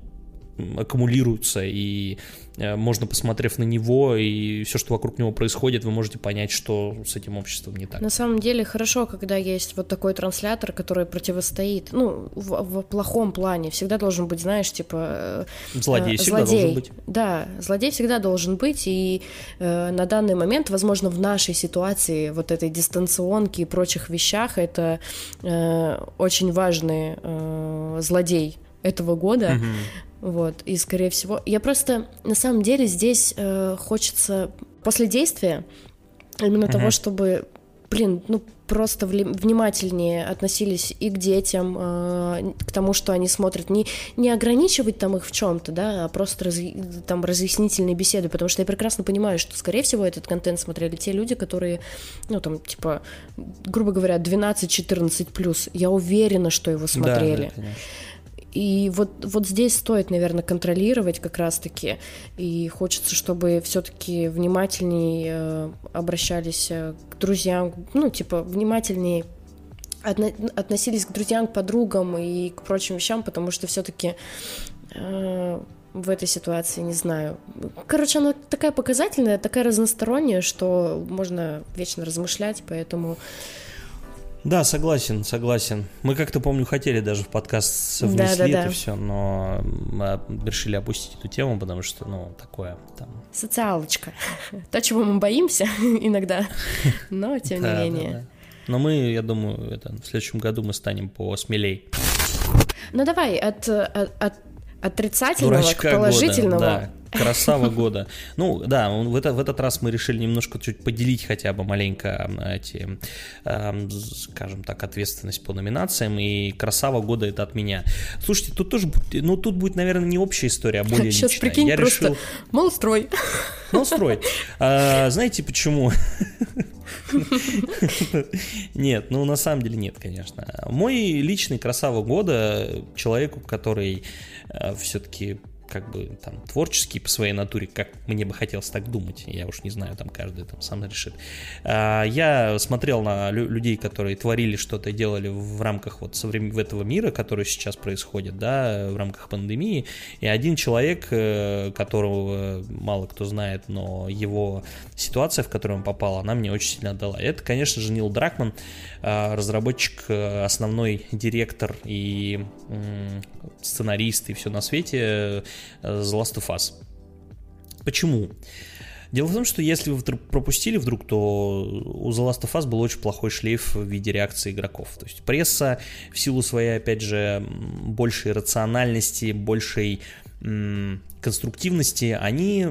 аккумулируются, и можно, посмотрев на него и все, что вокруг него происходит, вы можете понять, что с этим обществом не так. На самом деле хорошо, когда есть вот такой транслятор, который противостоит, ну, в, в плохом плане. Всегда должен быть, знаешь, типа... Э, злодей э, всегда злодей. должен быть. Да, злодей всегда должен быть, и э, на данный момент, возможно, в нашей ситуации, вот этой дистанционки и прочих вещах, это э, очень важный э, злодей этого года. Угу вот, и скорее всего... Я просто, на самом деле, здесь э, хочется после действия именно uh-huh. того, чтобы, блин, ну просто внимательнее относились и к детям, э, к тому, что они смотрят, не, не ограничивать там их в чем-то, да, а просто раз, там разъяснительные беседы, потому что я прекрасно понимаю, что, скорее всего, этот контент смотрели те люди, которые, ну, там, типа, грубо говоря, 12-14 плюс. Я уверена, что его смотрели. Да, да, и вот, вот здесь стоит, наверное, контролировать как раз-таки. И хочется, чтобы все-таки внимательнее э, обращались э, к друзьям, ну, типа, внимательнее относились к друзьям, к подругам и к прочим вещам, потому что все-таки э, в этой ситуации, не знаю. Короче, она такая показательная, такая разносторонняя, что можно вечно размышлять, поэтому да, согласен, согласен. Мы как-то, помню, хотели даже в подкаст совместить да, да, это да. все, но мы решили опустить эту тему, потому что, ну, такое там... Социалочка. То, чего мы боимся иногда, но тем не менее. Но мы, я думаю, это, в следующем году мы станем посмелей. Ну давай, от, от, от отрицательного Дурачка к положительному. Года, да. Красава года. Ну, да, в, это, в этот раз мы решили немножко чуть поделить хотя бы маленько эти, э, скажем так, ответственность по номинациям, и красава года это от меня. Слушайте, тут тоже, ну, тут будет, наверное, не общая история, а более Сейчас, личная. прикинь, Я просто решил... Молстрой. Молстрой. А, знаете почему? Нет, ну на самом деле нет, конечно. Мой личный красава года человеку, который э, все-таки как бы там творческий по своей натуре, как мне бы хотелось так думать, я уж не знаю, там каждый там сам решит. А, я смотрел на людей, которые творили что-то, делали в рамках вот современ... этого мира, который сейчас происходит, да, в рамках пандемии, и один человек, э, которого мало кто знает, но его ситуация, в которую он попал, она мне очень сильно отдала. Это, конечно же, Нил Дракман, а, разработчик, э, основной директор и сценарист и все на свете The Last of Us. Почему? Дело в том, что если вы пропустили вдруг, то у The Last of Us был очень плохой шлейф в виде реакции игроков. То есть пресса в силу своей, опять же, большей рациональности, большей конструктивности, они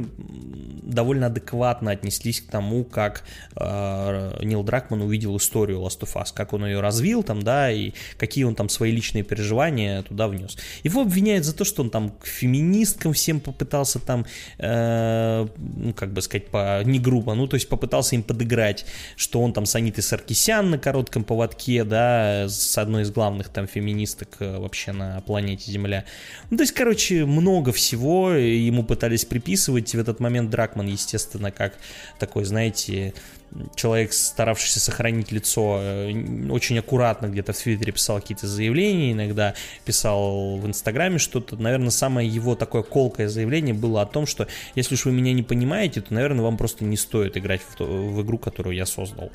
довольно адекватно отнеслись к тому, как э, Нил Дракман увидел историю Last of Us, как он ее развил там, да, и какие он там свои личные переживания туда внес. Его обвиняют за то, что он там к феминисткам всем попытался там, э, ну, как бы сказать, по, не грубо, ну, то есть попытался им подыграть, что он там с Анитой Саркисян на коротком поводке, да, с одной из главных там феминисток э, вообще на планете Земля. Ну, то есть, короче, много всего, ему пытались приписывать. В этот момент Дракман, естественно, как такой, знаете, человек, старавшийся сохранить лицо, э, очень аккуратно где-то в Твиттере писал какие-то заявления, иногда писал в Инстаграме что-то. Наверное, самое его такое колкое заявление было о том, что если уж вы меня не понимаете, то, наверное, вам просто не стоит играть в, в игру, которую я создал.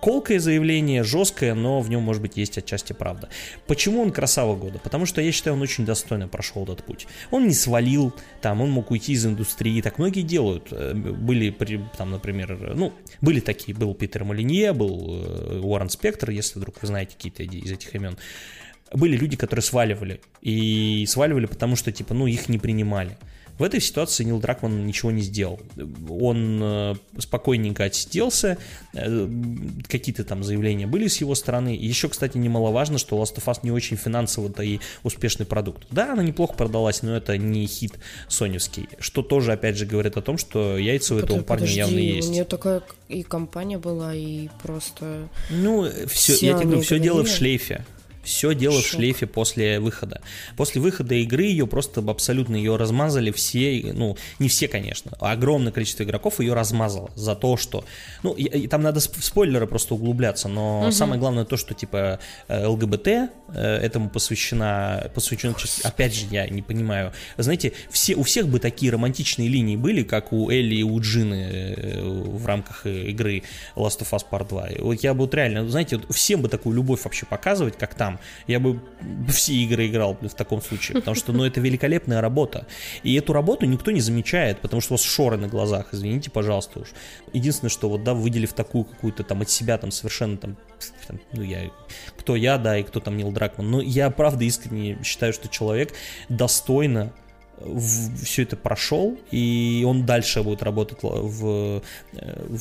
Колкое заявление, жесткое, но в нем, может быть, есть отчасти правда. Почему он красава года? Потому что я считаю, он очень достойно прошел этот путь. Он не свалил, там, он мог уйти из индустрии, так многие делают. Э, были, там, например, ну, были такие, был Питер Молинье, был э, Уоррен Спектр, если вдруг вы знаете какие-то из этих имен. Были люди, которые сваливали, и сваливали потому, что, типа, ну, их не принимали. В этой ситуации Нил Дракман ничего не сделал. Он э, спокойненько отсиделся, э, какие-то там заявления были с его стороны. Еще, кстати, немаловажно, что Last of Us не очень финансово-то и успешный продукт. Да, она неплохо продалась, но это не хит соневский, что тоже, опять же, говорит о том, что яйца у этого парня подожди, явно есть. У нее такая и компания была, и просто... Ну, все, я тебе говорю, все дело в шлейфе. Все дело Шок. в шлейфе после выхода. После выхода игры ее просто абсолютно ее размазали все, ну, не все, конечно, а огромное количество игроков ее размазало за то, что, ну, и, и там надо в спойлеры просто углубляться, но угу. самое главное то, что, типа, э, ЛГБТ э, этому посвящена, посвящена, опять же, я не понимаю, знаете, все, у всех бы такие романтичные линии были, как у Элли и у Джины э, в рамках игры Last of Us Part 2. Вот я бы вот реально, знаете, вот всем бы такую любовь вообще показывать, как там, там. Я бы все игры играл в таком случае, потому что, ну, это великолепная работа. И эту работу никто не замечает, потому что у вас шоры на глазах, извините, пожалуйста уж. Единственное, что вот, да, выделив такую какую-то там от себя там совершенно там, там ну, я, кто я, да, и кто там Нил Дракман, но я правда искренне считаю, что человек достойно все это прошел, и он дальше будет работать в, в,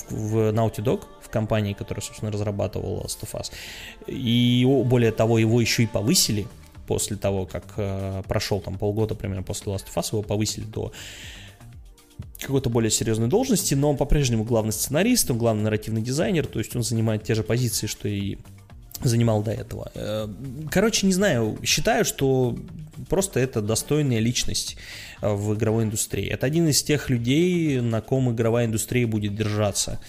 в Naughty Dog, в компании, которая, собственно, разрабатывала Last of Us. И более того, его еще и повысили после того, как э, прошел там полгода примерно после Last of Us, его повысили до какой-то более серьезной должности, но он по-прежнему главный сценарист, он главный нарративный дизайнер, то есть он занимает те же позиции, что и занимал до этого. Э, короче, не знаю, считаю, что просто это достойная личность э, в игровой индустрии. Это один из тех людей, на ком игровая индустрия будет держаться.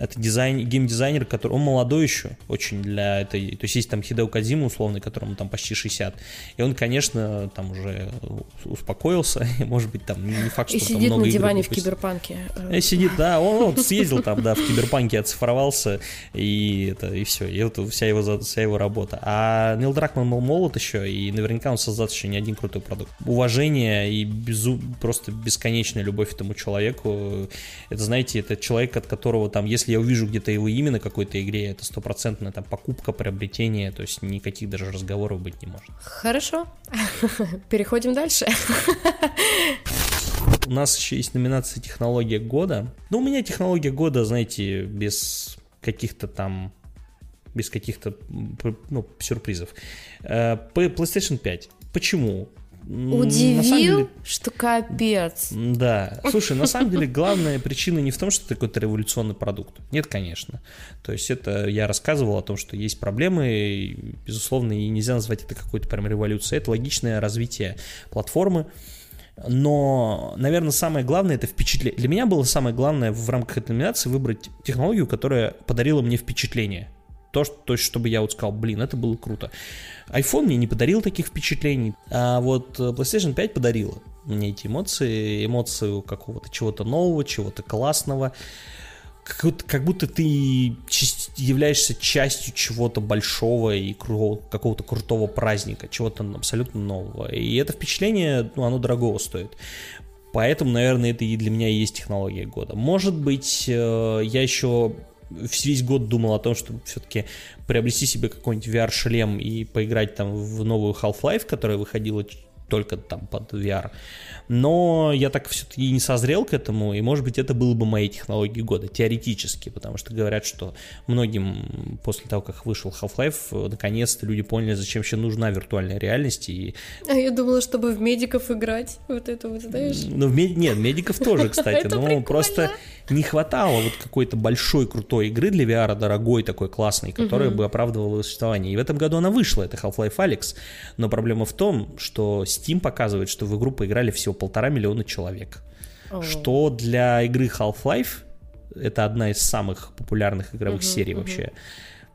Это дизайн, геймдизайнер, который, он молодой еще очень для этой, то есть есть там Хидео Кадзима условный, которому там почти 60, и он, конечно, там уже успокоился, и, может быть, там не факт, что и там сидит на диване в киберпанке. И э, сидит, да, он, он съездил там, да, в киберпанке, оцифровался, и это, и все, и это вся его, вся его работа. А Нил Дракман был молод еще, и наверняка он создаст еще не один крутой продукт. Уважение и безу... просто бесконечная любовь этому человеку, это, знаете, это человек, от которого там, если если я увижу где-то его имя на какой-то игре, это стопроцентная там покупка, приобретение, то есть никаких даже разговоров быть не может. Хорошо, переходим дальше. У нас еще есть номинация «Технология года». Ну, у меня технология года, знаете, без каких-то там без каких-то ну, сюрпризов. Э, PlayStation 5. Почему? Удивил, деле, что капец. Да. Слушай, на самом деле главная причина не в том, что это какой-то революционный продукт. Нет, конечно. То есть это я рассказывал о том, что есть проблемы, и, безусловно, и нельзя назвать это какой-то прям революцией. Это логичное развитие платформы. Но, наверное, самое главное это впечатление. Для меня было самое главное в рамках этой номинации выбрать технологию, которая подарила мне впечатление то, то, чтобы я вот сказал, блин, это было круто. iPhone мне не подарил таких впечатлений, а вот э, PlayStation 5 подарила мне эти эмоции, эмоцию какого-то чего-то нового, чего-то классного, как, как будто ты являешься частью чего-то большого и какого-то крутого праздника, чего-то абсолютно нового. И это впечатление, ну, оно дорогого стоит. Поэтому, наверное, это и для меня и есть технология года. Может быть, э, я еще весь год думал о том, чтобы все-таки приобрести себе какой-нибудь VR-шлем и поиграть там в новую Half-Life, которая выходила только там под VR. Но я так все-таки не созрел к этому, и, может быть, это было бы моей технологией года, теоретически, потому что говорят, что многим после того, как вышел Half-Life, наконец-то люди поняли, зачем вообще нужна виртуальная реальность. И... А я думала, чтобы в медиков играть, вот это вот, знаешь? Ну, в мед... нет, медиков тоже, кстати, но просто не хватало вот какой-то большой крутой игры для VR, дорогой такой классной, которая бы оправдывала существование. И в этом году она вышла, это Half-Life Alyx, но проблема в том, что Steam показывает, что в игру поиграли всего полтора миллиона человек. Oh. Что для игры Half-Life это одна из самых популярных игровых uh-huh, серий uh-huh. вообще.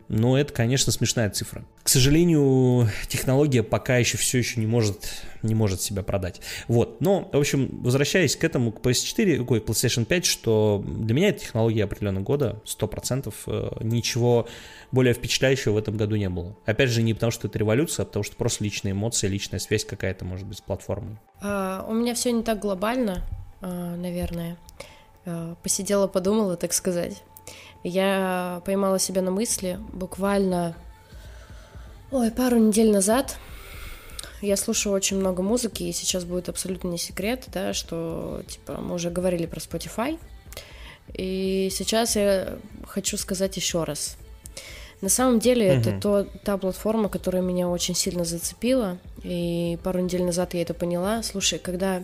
Но это, конечно, смешная цифра. К сожалению, технология пока еще все еще не может, не может себя продать. Вот, но, в общем, возвращаясь к этому, к PS4, ой, PlayStation 5, что для меня это технология определенного года, 100%, э, ничего более впечатляющего в этом году не было. Опять же, не потому что это революция, а потому что просто личные эмоции, личная связь какая-то может быть с платформой. А, у меня все не так глобально, а, наверное. А, посидела, подумала, так сказать. Я поймала себя на мысли буквально, ой, пару недель назад. Я слушаю очень много музыки, и сейчас будет абсолютно не секрет, да, что, типа, мы уже говорили про Spotify, и сейчас я хочу сказать еще раз. На самом деле mm-hmm. это то, та платформа, которая меня очень сильно зацепила, и пару недель назад я это поняла. Слушай, когда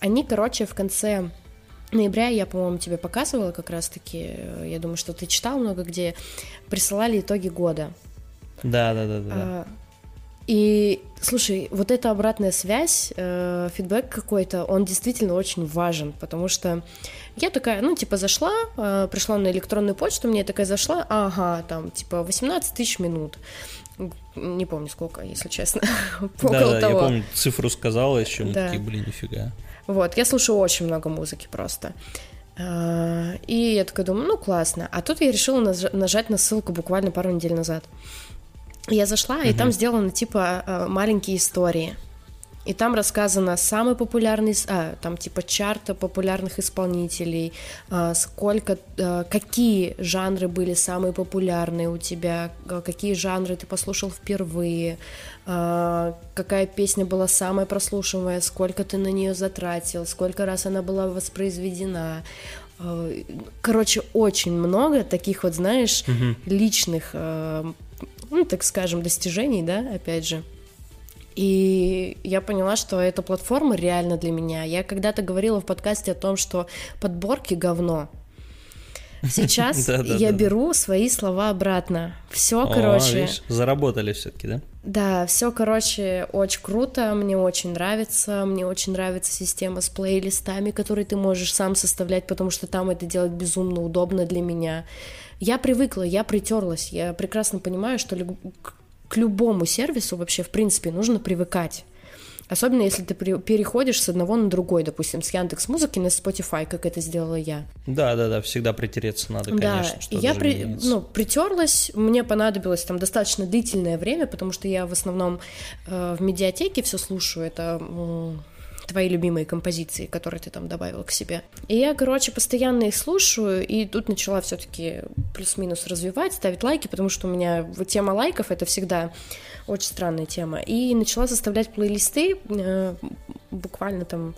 они, короче, в конце ноября я, по-моему, тебе показывала как раз-таки, э, я думаю, что ты читал много где, присылали итоги года. Да, да, да, да. А, и слушай, вот эта обратная связь, э, фидбэк какой-то, он действительно очень важен, потому что я такая, ну, типа, зашла, э, пришла на электронную почту, мне такая зашла, ага, там, типа, 18 тысяч минут. Не помню сколько, если честно. Да, да, я помню, цифру сказала еще, мы такие, блин, нифига. Вот, я слушаю очень много музыки просто. А, и я такая думаю, ну классно. А тут я решила нажать на ссылку буквально пару недель назад. Я зашла, угу. и там сделаны типа а, маленькие истории. И там рассказано самый популярный, а, там типа чарта популярных исполнителей, а, сколько, а, какие жанры были самые популярные у тебя, а, какие жанры ты послушал впервые, какая песня была самая прослушиваемая, сколько ты на нее затратил, сколько раз она была воспроизведена. Короче, очень много таких вот, знаешь, угу. личных, ну, так скажем, достижений, да, опять же. И я поняла, что эта платформа реально для меня. Я когда-то говорила в подкасте о том, что подборки говно. Сейчас я беру свои слова обратно. Все, короче. Заработали все-таки, да? Да, все, короче, очень круто, мне очень нравится, мне очень нравится система с плейлистами, которые ты можешь сам составлять, потому что там это делать безумно удобно для меня. Я привыкла, я притерлась, я прекрасно понимаю, что к любому сервису вообще, в принципе, нужно привыкать. Особенно если ты переходишь с одного на другой, допустим, с Яндекс Музыки на Spotify, как это сделала я. Да, да, да, всегда притереться надо, конечно. Да, я при, ну, притерлась, мне понадобилось там достаточно длительное время, потому что я в основном э, в медиатеке все слушаю, это твои любимые композиции, которые ты там добавил к себе. И я, короче, постоянно их слушаю, и тут начала все-таки плюс-минус развивать, ставить лайки, потому что у меня тема лайков это всегда очень странная тема. И начала составлять плейлисты э, буквально там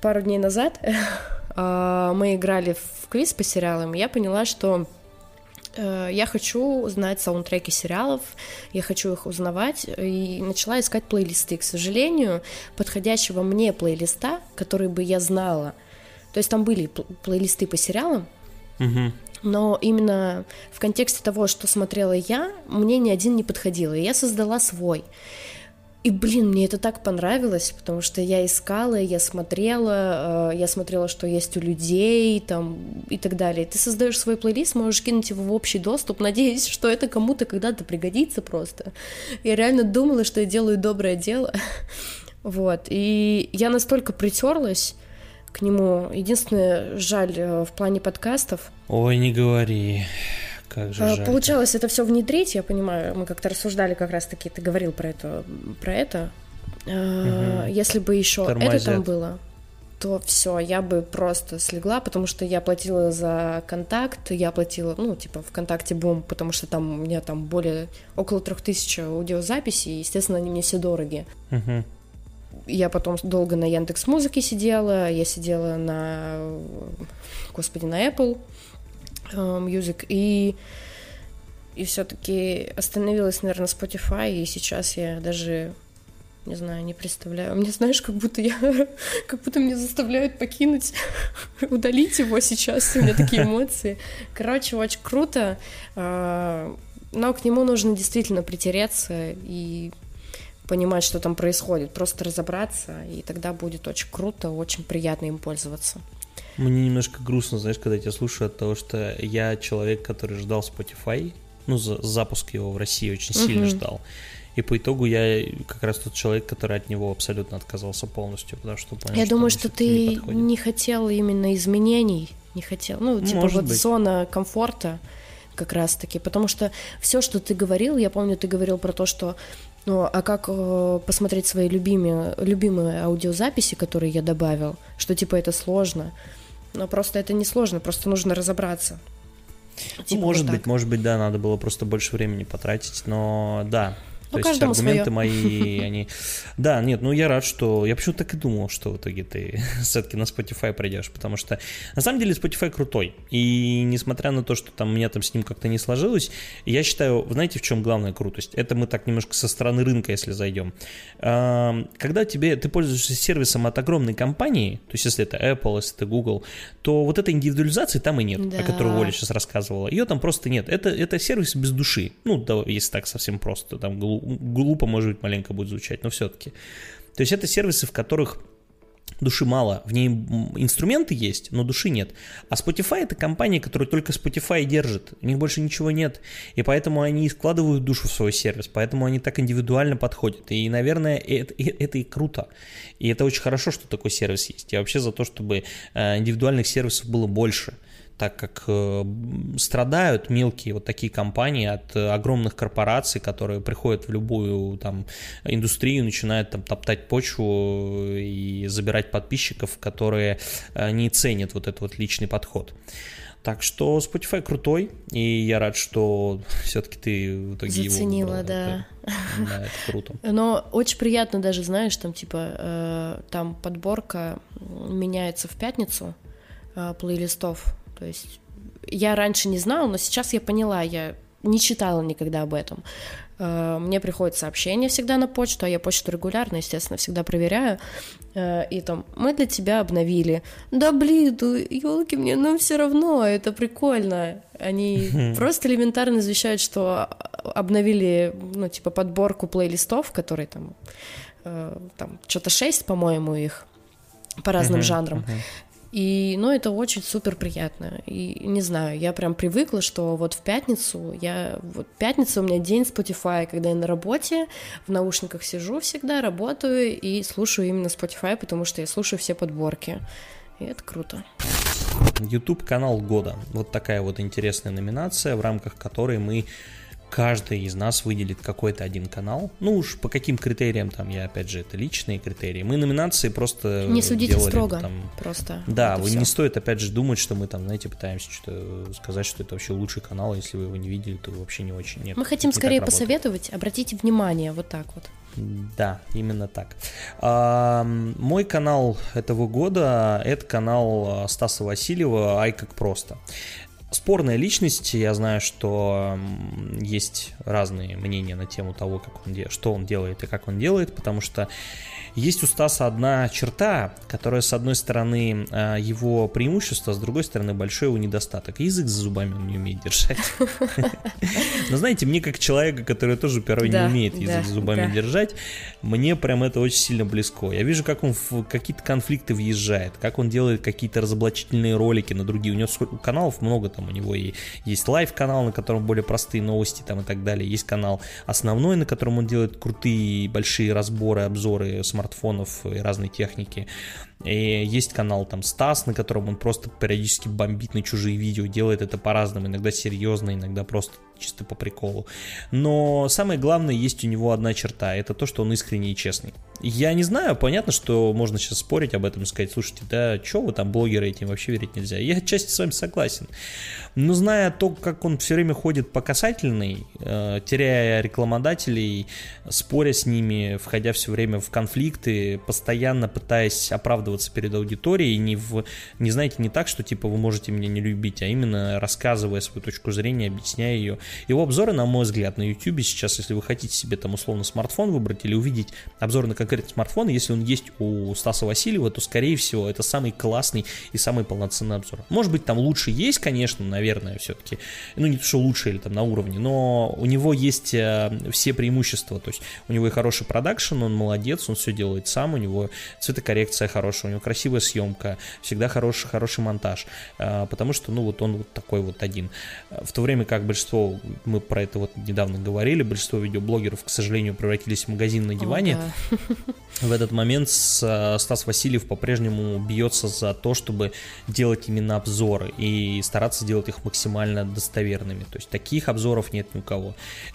пару дней назад. э, мы играли в квиз по сериалам, и я поняла, что я хочу знать саундтреки сериалов, я хочу их узнавать, и начала искать плейлисты. К сожалению, подходящего мне плейлиста, который бы я знала, то есть там были плейлисты по сериалам, угу. но именно в контексте того, что смотрела я, мне ни один не подходил, и я создала свой. И, блин, мне это так понравилось, потому что я искала, я смотрела, э, я смотрела, что есть у людей, там, и так далее. Ты создаешь свой плейлист, можешь кинуть его в общий доступ, надеясь, что это кому-то когда-то пригодится просто. Я реально думала, что я делаю доброе дело. Вот, и я настолько притерлась к нему. Единственное, жаль, э, в плане подкастов. Ой, не говори. Как же а, жаль. Получалось это все внедрить, я понимаю, мы как-то рассуждали как раз-таки, ты говорил про это, про это. Угу. Если бы еще это там было, то все, я бы просто слегла, потому что я платила за контакт, я платила, ну, типа, ВКонтакте бум, потому что там у меня там более, около трех тысяч аудиозаписей, и, естественно, они мне все дороги. Угу. Я потом долго на Яндекс Музыке сидела, я сидела на, господи, на Apple, Music, и, и все-таки остановилась, наверное, Spotify, и сейчас я даже не знаю, не представляю. Мне, знаешь, как будто я, как будто меня заставляют покинуть, удалить его сейчас, у меня такие эмоции. Короче, очень круто, э, но к нему нужно действительно притереться и понимать, что там происходит, просто разобраться, и тогда будет очень круто, очень приятно им пользоваться. Мне немножко грустно, знаешь, когда я тебя слушаю от того, что я человек, который ждал Spotify, ну, за, запуск его в России очень сильно ждал. И по итогу я как раз тот человек, который от него абсолютно отказался полностью, потому что понял, Я что думаю, что ты не, не хотел именно изменений, не хотел, ну, типа Может вот быть. зона комфорта как раз-таки, потому что все, что ты говорил, я помню, ты говорил про то, что ну, а как э, посмотреть свои любимые, любимые аудиозаписи, которые я добавил, что типа это сложно. Но просто это не сложно, просто нужно разобраться. Ну, типа может вот быть, может быть, да, надо было просто больше времени потратить, но да, ну, То есть аргументы свое. мои, они... Да, нет, ну я рад, что... Я почему-то так и думал, что в итоге ты все-таки на Spotify пройдешь, потому что на самом деле Spotify крутой. И несмотря на то, что там у меня там с ним как-то не сложилось, я считаю, знаете, в чем главная крутость? Это мы так немножко со стороны рынка, если зайдем. Когда тебе, ты пользуешься сервисом от огромной компании, то есть если это Apple, если это Google, то вот этой индивидуализации там и нет, да. о которой Оля сейчас рассказывала. Ее там просто нет. Это, это сервис без души. Ну, да, если так совсем просто, там глупо, может быть, маленько будет звучать, но все-таки. То есть это сервисы, в которых души мало, в ней инструменты есть, но души нет. А Spotify это компания, которая только Spotify держит, у них больше ничего нет, и поэтому они складывают душу в свой сервис, поэтому они так индивидуально подходят, и, наверное, это, это и круто, и это очень хорошо, что такой сервис есть. Я вообще за то, чтобы э, индивидуальных сервисов было больше – так как э, страдают мелкие вот такие компании от э, огромных корпораций, которые приходят в любую там индустрию, начинают там топтать почву и забирать подписчиков, которые э, не ценят вот этот вот личный подход. Так что Spotify крутой, и я рад, что все-таки ты в итоге Заценила, его выбрала. да. Это, да, это круто. Но очень приятно даже, знаешь, там типа э, там подборка меняется в пятницу э, плейлистов то есть я раньше не знала, но сейчас я поняла, я не читала никогда об этом. Э, мне приходит сообщение всегда на почту, а я почту регулярно, естественно, всегда проверяю. Э, и там, мы для тебя обновили. Да блин, елки мне, но все равно, это прикольно. Они просто элементарно извещают, что обновили, ну, типа, подборку плейлистов, которые там, э, там что-то шесть, по-моему, их по разным жанрам. И, ну, это очень супер приятно. И не знаю, я прям привыкла, что вот в пятницу я... Вот пятница у меня день Spotify, когда я на работе, в наушниках сижу всегда, работаю и слушаю именно Spotify, потому что я слушаю все подборки. И это круто. YouTube канал года. Вот такая вот интересная номинация, в рамках которой мы каждый из нас выделит какой-то один канал. Ну уж по каким критериям, там, я опять же, это личные критерии. Мы номинации просто Не судите делали, строго, там, просто. Да, вы все. не стоит, опять же, думать, что мы там, знаете, пытаемся что-то сказать, что это вообще лучший канал, если вы его не видели, то вообще не очень. Нет, мы хотим скорее посоветовать, обратите внимание, вот так вот. Да, именно так. А, мой канал этого года это канал Стаса Васильева «Ай как просто» спорная личность. Я знаю, что есть разные мнения на тему того, как он, что он делает и как он делает, потому что есть у Стаса одна черта, которая, с одной стороны, а, его преимущество, с другой стороны, большой его недостаток. Язык за зубами он не умеет держать. Но знаете, мне как человека, который тоже порой не умеет язык за зубами держать, мне прям это очень сильно близко. Я вижу, как он в какие-то конфликты въезжает, как он делает какие-то разоблачительные ролики на другие. У него каналов много, там у него и есть live-канал, на котором более простые новости там и так далее. Есть канал основной, на котором он делает крутые большие разборы, обзоры смартфонов смартфонов и разной техники. И есть канал там Стас, на котором он просто периодически бомбит на чужие видео, делает это по-разному, иногда серьезно, иногда просто чисто по приколу. Но самое главное, есть у него одна черта, это то, что он искренний и честный. Я не знаю, понятно, что можно сейчас спорить об этом и сказать, слушайте, да что вы там, блогеры этим вообще верить нельзя. Я отчасти с вами согласен. Но зная то, как он все время ходит по касательной, э, теряя рекламодателей, споря с ними, входя все время в конфликты, постоянно пытаясь оправдываться перед аудиторией, не, в, не знаете, не так, что типа вы можете меня не любить, а именно рассказывая свою точку зрения, объясняя ее. Его обзоры, на мой взгляд, на YouTube сейчас, если вы хотите себе там условно смартфон выбрать или увидеть обзор на конкретно смартфона, если он есть у Стаса Васильева, то, скорее всего, это самый классный и самый полноценный обзор. Может быть, там лучше есть, конечно, наверное, все-таки. Ну, не то, что лучше или там на уровне, но у него есть э, все преимущества. То есть у него и хороший продакшн, он молодец, он все делает сам, у него цветокоррекция хорошая, у него красивая съемка, всегда хороший, хороший монтаж. Э, потому что, ну, вот он вот такой вот один. В то время как большинство, мы про это вот недавно говорили, большинство видеоблогеров, к сожалению, превратились в магазин на диване. О, да. В этот момент Стас Васильев по-прежнему бьется за то, чтобы делать именно обзоры и стараться делать их максимально достоверными. То есть таких обзоров нет ни у кого.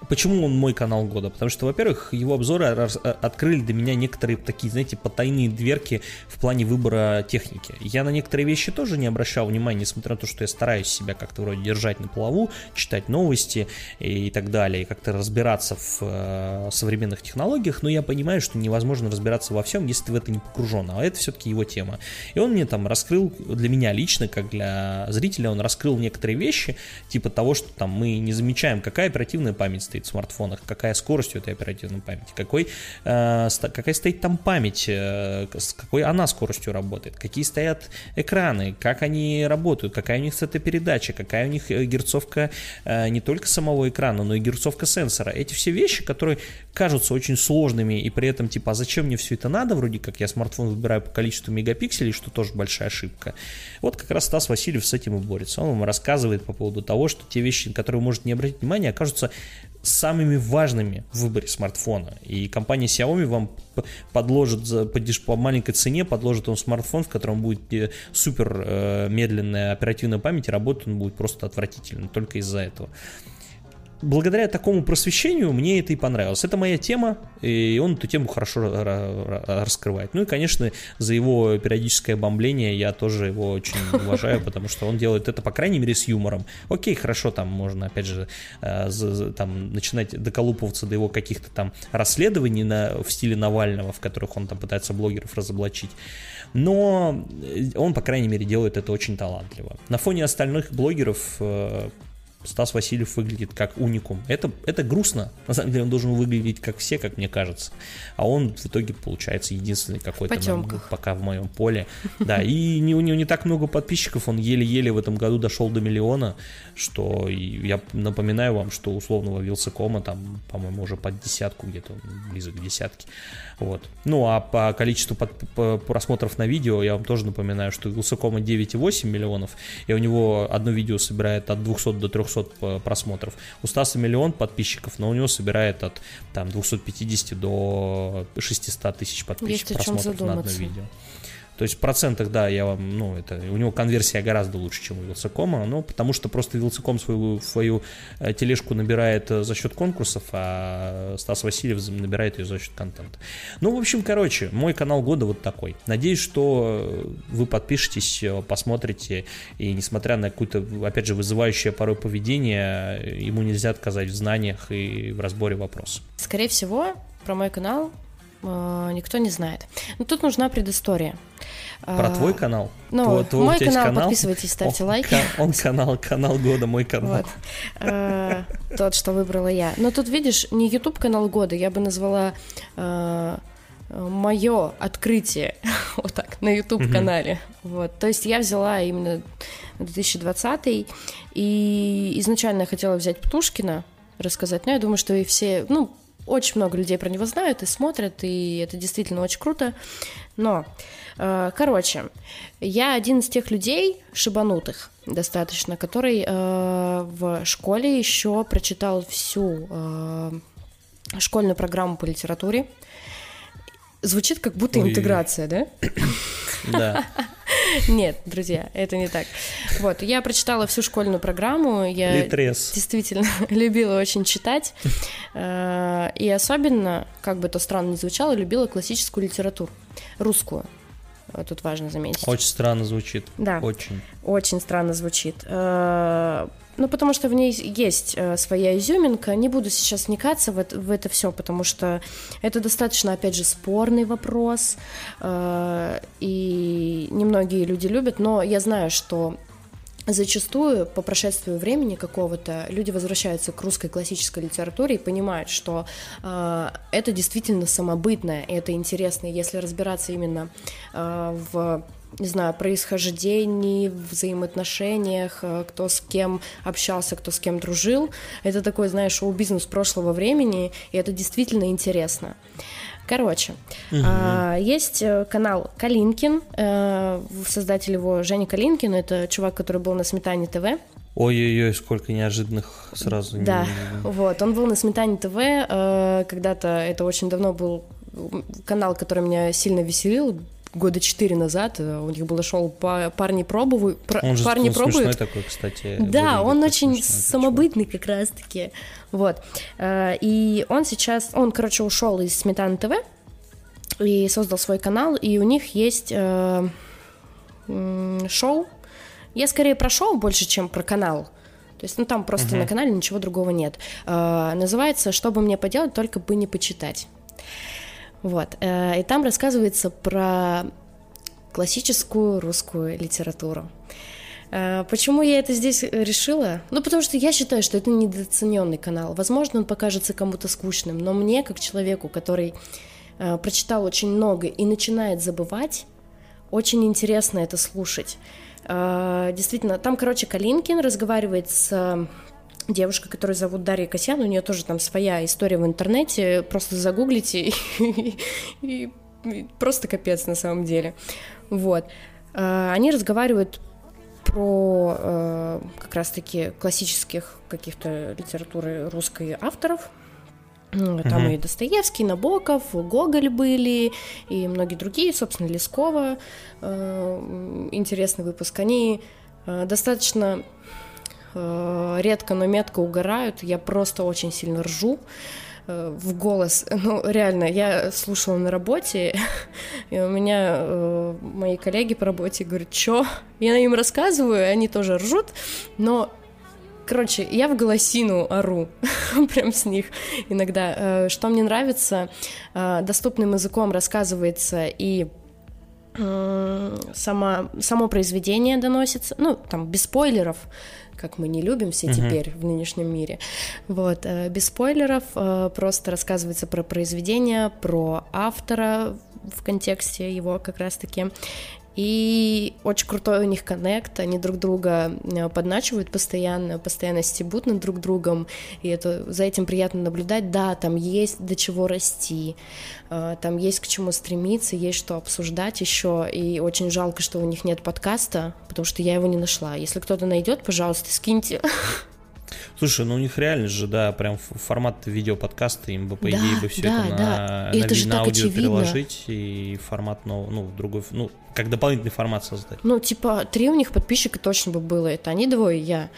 Почему он мой канал года? Потому что, во-первых, его обзоры открыли для меня некоторые такие, знаете, потайные дверки в плане выбора техники. Я на некоторые вещи тоже не обращал внимания, несмотря на то, что я стараюсь себя как-то вроде держать на плаву, читать новости и так далее, и как-то разбираться в э, современных технологиях, но я понимаю, что невозможно разбираться во всем, если ты в это не погружен, а это все-таки его тема. И он мне там раскрыл, для меня лично, как для зрителя, он раскрыл некоторые вещи, типа того, что там мы не замечаем, какая оперативная память стоит в смартфонах, какая скорость у этой оперативной памяти, какой, э, какая стоит там память, э, с какой она скоростью работает, какие стоят экраны, как они работают, какая у них цветопередача, какая у них э, герцовка э, не только самого экрана, но и герцовка сенсора. Эти все вещи, которые кажутся очень сложными и при этом типа, а зачем мне все это надо, вроде как я смартфон выбираю по количеству мегапикселей, что тоже большая ошибка. Вот как раз Стас Васильев с этим и борется. Он вам рассказывает по поводу того, что те вещи, на которые вы можете не обратить внимания, окажутся самыми важными в выборе смартфона. И компания Xiaomi вам подложит по, по маленькой цене, подложит он смартфон, в котором будет э, супер э, медленная оперативная память, и работать он будет просто отвратительно, только из-за этого благодаря такому просвещению мне это и понравилось. Это моя тема, и он эту тему хорошо раскрывает. Ну и, конечно, за его периодическое бомбление я тоже его очень уважаю, потому что он делает это, по крайней мере, с юмором. Окей, хорошо, там можно, опять же, э, там, начинать доколупываться до его каких-то там расследований на, в стиле Навального, в которых он там пытается блогеров разоблачить. Но он, по крайней мере, делает это очень талантливо. На фоне остальных блогеров э, Стас Васильев выглядит как уникум. Это, это грустно. На самом деле он должен выглядеть как все, как мне кажется. А он в итоге получается единственный какой-то на, пока в моем поле. Да, и не, у него не так много подписчиков, он еле-еле в этом году дошел до миллиона, что я напоминаю вам, что условного Вилсакома там, по-моему, уже под десятку где-то, близок к десятке. Вот. Ну, а по количеству под, по просмотров на видео я вам тоже напоминаю, что у Вилсакома 9,8 миллионов, и у него одно видео собирает от 200 до 300 просмотров. У Стаса миллион подписчиков, но у него собирает от там 250 до 600 тысяч подписчиков просмотров на одно видео. То есть в процентах, да, я вам, ну, это, у него конверсия гораздо лучше, чем у Вилсакома, ну, потому что просто Вилсаком свою, свою э, тележку набирает э, за счет конкурсов, а Стас Васильев набирает ее за счет контента. Ну, в общем, короче, мой канал года вот такой. Надеюсь, что вы подпишетесь, э, посмотрите, и несмотря на какое-то, опять же, вызывающее порой поведение, ему нельзя отказать в знаниях и в разборе вопросов. Скорее всего, про мой канал э, никто не знает. Но тут нужна предыстория. Про твой канал? Ну, твой, твой, мой канал, канал, подписывайтесь, ставьте он, лайки. Он канал, канал года, мой канал. Вот. Э, тот, что выбрала я. Но тут, видишь, не YouTube канал года, я бы назвала э, мое открытие вот так на YouTube канале. Вот. То есть я взяла именно 2020 и изначально я хотела взять Птушкина, рассказать, но я думаю, что и все, ну, очень много людей про него знают и смотрят, и это действительно очень круто. Но, э, короче, я один из тех людей, шибанутых достаточно, который э, в школе еще прочитал всю э, школьную программу по литературе. Звучит как будто Ой. интеграция, да? Да. Нет, друзья, это не так. Вот, я прочитала всю школьную программу, я Литрес. действительно любила очень читать, э, и особенно, как бы это странно ни звучало, любила классическую литературу, русскую. Тут важно заметить. Очень странно звучит. Да. Очень. Очень странно звучит. Ну, потому что в ней есть э, своя изюминка. Не буду сейчас вникаться в это, в это все, потому что это достаточно, опять же, спорный вопрос. Э, и немногие люди любят, но я знаю, что зачастую по прошествию времени какого-то люди возвращаются к русской классической литературе и понимают, что э, это действительно самобытное, и это интересно. Если разбираться именно э, в не знаю, происхождении, взаимоотношениях, э, кто с кем общался, кто с кем дружил. Это такой, знаешь, шоу-бизнес прошлого времени, и это действительно интересно. Короче, угу. а, есть э, канал Калинкин, а, создатель его Женя Калинкин, это чувак, который был на Сметане ТВ. Ой-ой-ой, сколько неожиданных сразу. Да, не... вот, он был на Сметане ТВ, когда-то, это очень давно был канал, который меня сильно веселил, года четыре назад у них было шоу «Парни пробуют». Он же «Парни он пробуют». такой, кстати. Да, он очень самобытный как раз-таки. Вот. Э, и он сейчас, он, короче, ушел из Сметаны ТВ и создал свой канал, и у них есть э, шоу. Я скорее про шоу больше, чем про канал. То есть, ну там просто uh-huh. на канале ничего другого нет. Э, называется «Что бы мне поделать, только бы не почитать». Вот. Э, и там рассказывается про классическую русскую литературу. Э, почему я это здесь решила? Ну, потому что я считаю, что это недооцененный канал. Возможно, он покажется кому-то скучным, но мне, как человеку, который э, прочитал очень много и начинает забывать, очень интересно это слушать. Э, действительно, там, короче, Калинкин разговаривает с девушкой, которую зовут Дарья Касьян, у нее тоже там своя история в интернете, просто загуглите и, и, и просто капец на самом деле. Вот. Они разговаривают про э, как раз-таки классических каких-то литературы русской авторов. Там uh-huh. и Достоевский, Набоков, Гоголь были, и многие другие, собственно, Лескова. Э, интересный выпуск. Они э, достаточно редко, но метко угорают. Я просто очень сильно ржу. Э, в голос. Ну, реально, я слушала на работе, и у меня э, мои коллеги по работе говорят, что? Я им рассказываю, они тоже ржут, но Короче, я в голосину ору, прям с них иногда. Э, что мне нравится, э, доступным языком рассказывается и сама, само произведение доносится, ну, там, без спойлеров, как мы не любим все uh-huh. теперь в нынешнем мире. Вот, э, без спойлеров, э, просто рассказывается про произведение, про автора в контексте его как раз-таки. И очень крутой у них коннект, они друг друга э, подначивают постоянно, постоянно стебут над друг другом, и это, за этим приятно наблюдать. Да, там есть до чего расти, э, там есть к чему стремиться, есть что обсуждать еще, и очень жалко, что у них нет подкаста, потому что я его не нашла. Если кто-то найдет, пожалуйста, скиньте. Слушай, ну у них реально же, да, прям формат видеоподкаста, им бы, по да, идее, бы все да, это да. на, на, это на, на аудио очевидно. переложить и формат, ну, ну, другой, ну, как дополнительный формат создать. Ну, типа, три у них подписчика точно бы было. Это они двое, я.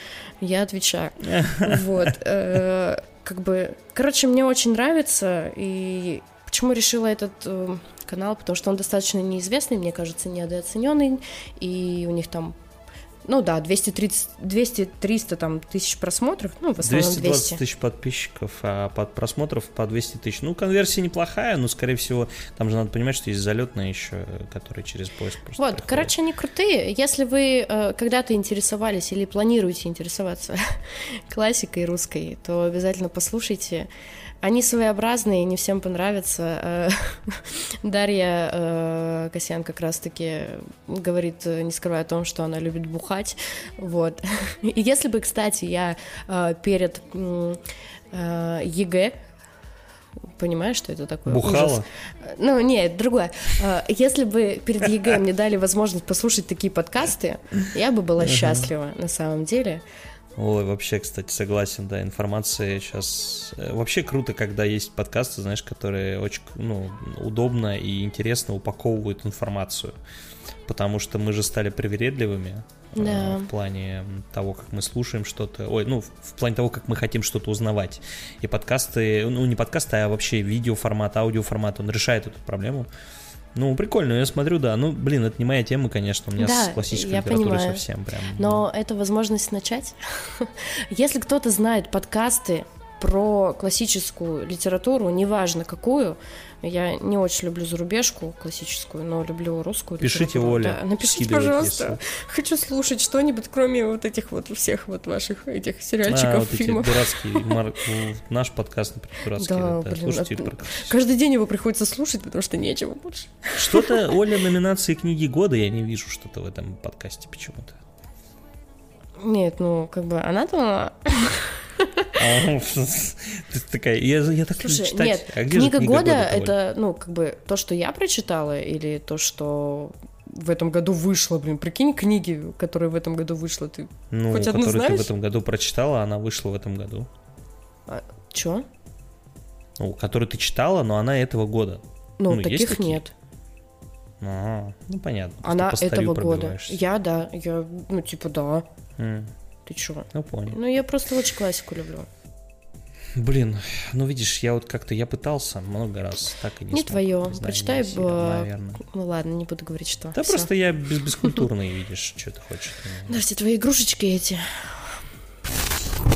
Я отвечаю. Вот. Э, как бы, короче, мне очень нравится, и почему решила этот э, канал, потому что он достаточно неизвестный, мне кажется, недооцененный, и у них там ну да, 200-300 там тысяч просмотров, ну в основном 220 200. тысяч подписчиков, а под просмотров по 200 тысяч. Ну, конверсия неплохая, но, скорее всего, там же надо понимать, что есть залетные еще, которые через поиск просто Вот, проходят. короче, они крутые. Если вы э, когда-то интересовались или планируете интересоваться классикой русской, то обязательно послушайте. Они своеобразные, не всем понравятся. Э, Дарья э, Касьян как раз-таки говорит, э, не скрывая о том, что она любит бухать. Вот. И если бы, кстати, я перед ЕГЭ понимаешь, что это такое? Бухала? Ужас. Ну, нет, другое. Если бы перед ЕГЭ мне дали возможность послушать такие подкасты, я бы была счастлива на самом деле. Ой, вообще, кстати, согласен, да, информация сейчас... Э, вообще круто, когда есть подкасты, знаешь, которые очень, ну, удобно и интересно упаковывают информацию, потому что мы же стали привередливыми э, да. в плане того, как мы слушаем что-то, ой, ну, в плане того, как мы хотим что-то узнавать. И подкасты, ну, не подкасты, а вообще видеоформат, аудиоформат, он решает эту проблему. Ну, прикольно, я смотрю, да. Ну, блин, это не моя тема, конечно, у меня да, с классической литературой понимаю. совсем прям. Но это возможность начать. Если кто-то знает подкасты про классическую литературу, неважно какую, я не очень люблю зарубежку классическую, но люблю русскую. Пишите, Оля. Да, напишите, пожалуйста. Если... Хочу слушать что-нибудь, кроме вот этих вот всех вот ваших этих сериальчиков, а, вот фильмов. Эти дурацкие, мар... наш подкаст, например, дурацкий. Да, да, блин, слушайте, от... Каждый день его приходится слушать, потому что нечего больше. Что-то, Оля, номинации книги года я не вижу что-то в этом подкасте почему-то. Нет, ну, как бы она-то такая, я, я так Слушай, читать. Нет, а где книга, книга года, года это, ну, как бы то, что я прочитала, или то, что в этом году вышло, блин, прикинь книги, которые в этом году вышло, ты ну, хоть одну знаешь? ты в этом году прочитала, она вышла в этом году. А, чё? Ну, которую ты читала, но она этого года. Ну, ну таких нет. А, ну понятно. Она этого года. Я, да, я, ну, типа, да. Mm. Ты чё? Ну, понял. Ну, я просто очень классику люблю. Блин, ну видишь, я вот как-то я пытался много раз, так и не Не твое. Прочитай бы. Ну ладно, не буду говорить, что. Да Всё. просто я без бескультурный, видишь, что ты хочешь. Да, все твои игрушечки эти.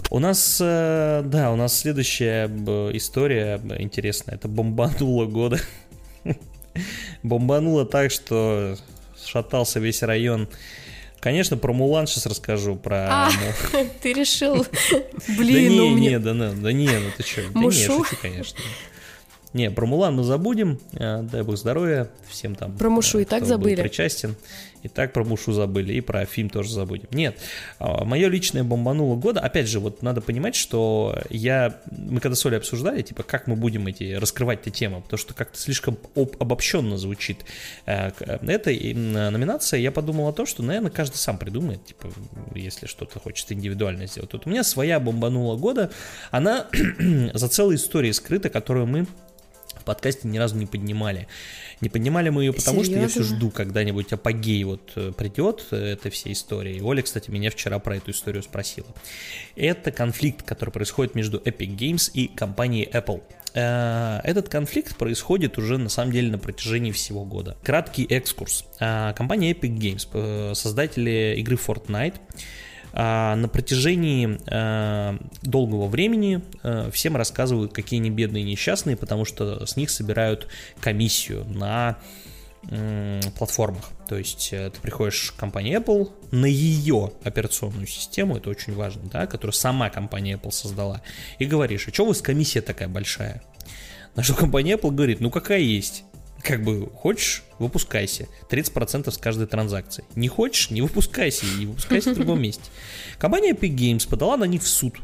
У нас, э, да, у нас следующая история интересная. Это бомбануло года. Бомбануло так, что шатался весь район Конечно, про Мулан сейчас расскажу. Про... А, ты решил? Блин, да не, не, да, да, да не, ну ты что? Да не, шучу, конечно. Не, про Мулан мы забудем. Э, дай бог здоровья всем там. Про Мушу и так забыли. причастен. И так про Мушу забыли, и про фильм тоже забудем. Нет, а, мое личное бомбануло года. Опять же, вот надо понимать, что я... Мы когда с Олей обсуждали, типа, как мы будем эти раскрывать эти темы, потому что как-то слишком об, обобщенно звучит э, эта номинация. Я подумал о том, что, наверное, каждый сам придумает, типа, если что-то хочет индивидуально сделать. Вот у меня своя бомбанула года. Она за целой историей скрыта, которую мы в подкасте ни разу не поднимали. Не поднимали мы ее потому, Серьезно? что я все жду, когда-нибудь апогей вот э, придет э, этой всей истории. Оля, кстати, меня вчера про эту историю спросила. Это конфликт, который происходит между Epic Games и компанией Apple. Э, этот конфликт происходит уже на самом деле на протяжении всего года. Краткий экскурс. Компания Epic Games, создатели игры Fortnite, а на протяжении э, долгого времени э, всем рассказывают, какие они бедные и несчастные, потому что с них собирают комиссию на платформах. То есть э, ты приходишь в компанию Apple на ее операционную систему, это очень важно, да, которую сама компания Apple создала, и говоришь, а что у вас комиссия такая большая? На что компания Apple говорит, ну какая есть как бы хочешь, выпускайся. 30% с каждой транзакции. Не хочешь, не выпускайся и выпускайся в другом месте. Компания Epic Games подала на них в суд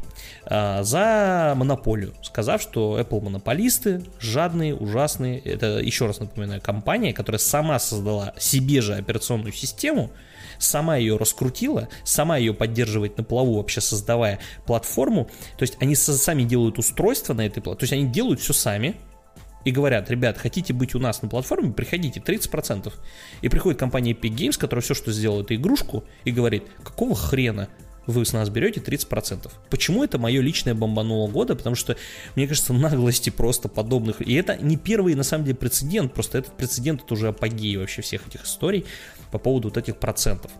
а, за монополию, сказав, что Apple монополисты, жадные, ужасные. Это, еще раз напоминаю, компания, которая сама создала себе же операционную систему, сама ее раскрутила, сама ее поддерживает на плаву, вообще создавая платформу. То есть они сами делают устройство на этой платформе, то есть они делают все сами, и говорят, ребят, хотите быть у нас на платформе, приходите, 30%. И приходит компания Epic Games, которая все, что сделала, это игрушку, и говорит, какого хрена вы с нас берете 30%. Почему это мое личное бомбануло года? Потому что, мне кажется, наглости просто подобных. И это не первый, на самом деле, прецедент. Просто этот прецедент, это уже апогей вообще всех этих историй по поводу вот этих процентов.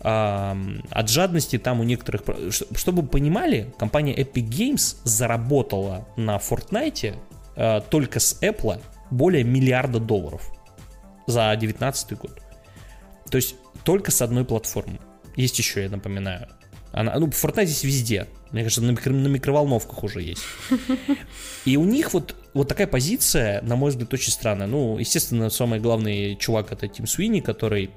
От жадности там у некоторых... Чтобы вы понимали, компания Epic Games заработала на Fortnite Э, только с Apple более миллиарда долларов за 2019 год. То есть только с одной платформы. Есть еще, я напоминаю. Она, ну, Fortnite здесь везде. Мне кажется, на, микро, на микроволновках уже есть. И у них вот, вот такая позиция, на мой взгляд, очень странная. Ну, естественно, самый главный чувак это Тим Суини, который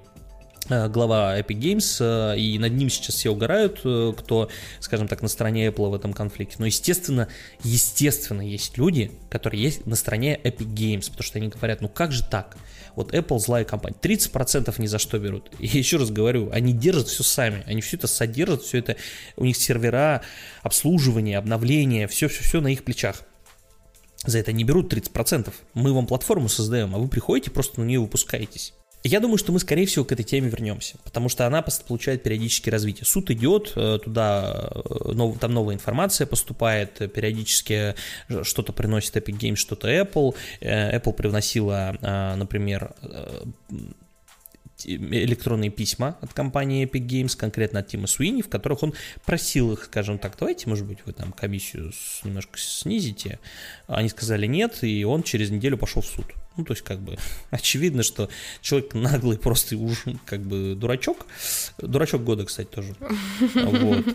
глава Epic Games, э, и над ним сейчас все угорают, э, кто, скажем так, на стороне Apple в этом конфликте. Но, естественно, естественно, есть люди, которые есть на стороне Epic Games, потому что они говорят, ну как же так? Вот Apple злая компания, 30% ни за что берут. И еще раз говорю, они держат все сами, они все это содержат, все это, у них сервера, обслуживание, обновление, все-все-все на их плечах. За это не берут 30%. Мы вам платформу создаем, а вы приходите, просто на нее выпускаетесь. Я думаю, что мы, скорее всего, к этой теме вернемся, потому что она получает периодически развитие. Суд идет, э, туда э, там новая информация поступает, э, периодически что-то приносит Epic Games, что-то Apple. Apple привносила, например, электронные письма от компании Epic Games, конкретно от Тима Суини, в которых он просил их, скажем так, давайте, может быть, вы там комиссию немножко снизите. Они сказали нет, и он через неделю пошел в суд. Ну, то есть, как бы, очевидно, что человек наглый, просто уж, как бы, дурачок. Дурачок года, кстати, тоже. Вот.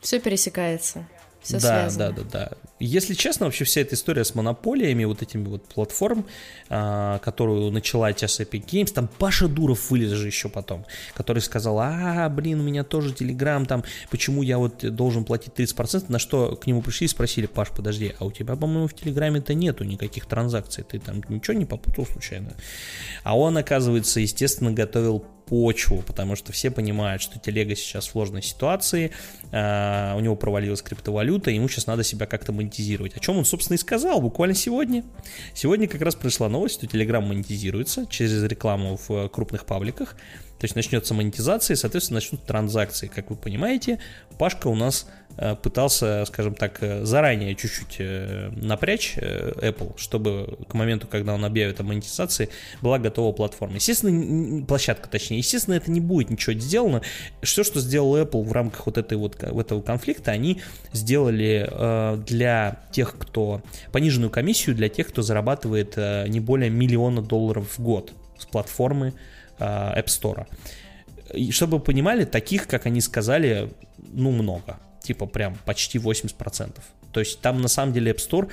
Все пересекается. Все да, связано. да, да, да. Если честно, вообще вся эта история с монополиями, вот этими вот платформ, а, которую начала сейчас Epic Games, там Паша Дуров вылез же еще потом, который сказал, а, блин, у меня тоже Telegram, там, почему я вот должен платить 30%, на что к нему пришли и спросили, Паш, подожди, а у тебя, по-моему, в Телеграме-то нету никаких транзакций, ты там ничего не попутал случайно? А он, оказывается, естественно, готовил почву, потому что все понимают, что телега сейчас в сложной ситуации, э, у него провалилась криптовалюта, ему сейчас надо себя как-то монетизировать. О чем он, собственно, и сказал буквально сегодня. Сегодня как раз пришла новость, что Telegram монетизируется через рекламу в крупных пабликах, то есть начнется монетизация, и, соответственно, начнут транзакции. Как вы понимаете, Пашка у нас Э, пытался, скажем так, э, заранее чуть-чуть э, напрячь Apple, чтобы к моменту, когда он объявит о монетизации, была готова платформа. Естественно, площадка, точнее, естественно, это не будет ничего сделано. Все, что сделал Apple в рамках вот этой вот этого конфликта, они сделали для тех, кто пониженную комиссию для тех, кто зарабатывает не более миллиона долларов в год с платформы App Store. И чтобы вы понимали, таких, как они сказали, ну, много типа прям почти 80%. То есть там на самом деле App Store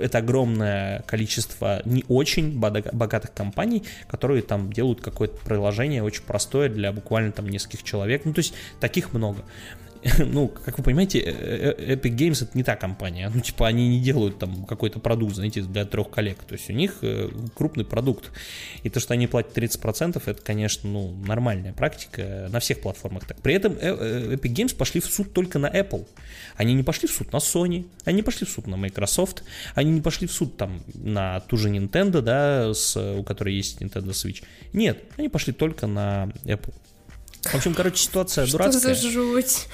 это огромное количество не очень богатых компаний, которые там делают какое-то приложение очень простое для буквально там нескольких человек. Ну то есть таких много. ну, как вы понимаете, э, э, Epic Games это не та компания. Ну, типа, они не делают там какой-то продукт, знаете, для трех коллег. То есть у них э, крупный продукт. И то, что они платят 30%, это, конечно, ну, нормальная практика на всех платформах. Так. При этом Epic Games пошли в суд только на Apple. Они не пошли в суд на Sony, они не пошли в суд на Microsoft, они не пошли в суд там на ту же Nintendo, да, с, у которой есть Nintendo Switch. Нет, они пошли только на Apple. В общем, короче, ситуация Что дурацкая. Что за жуть,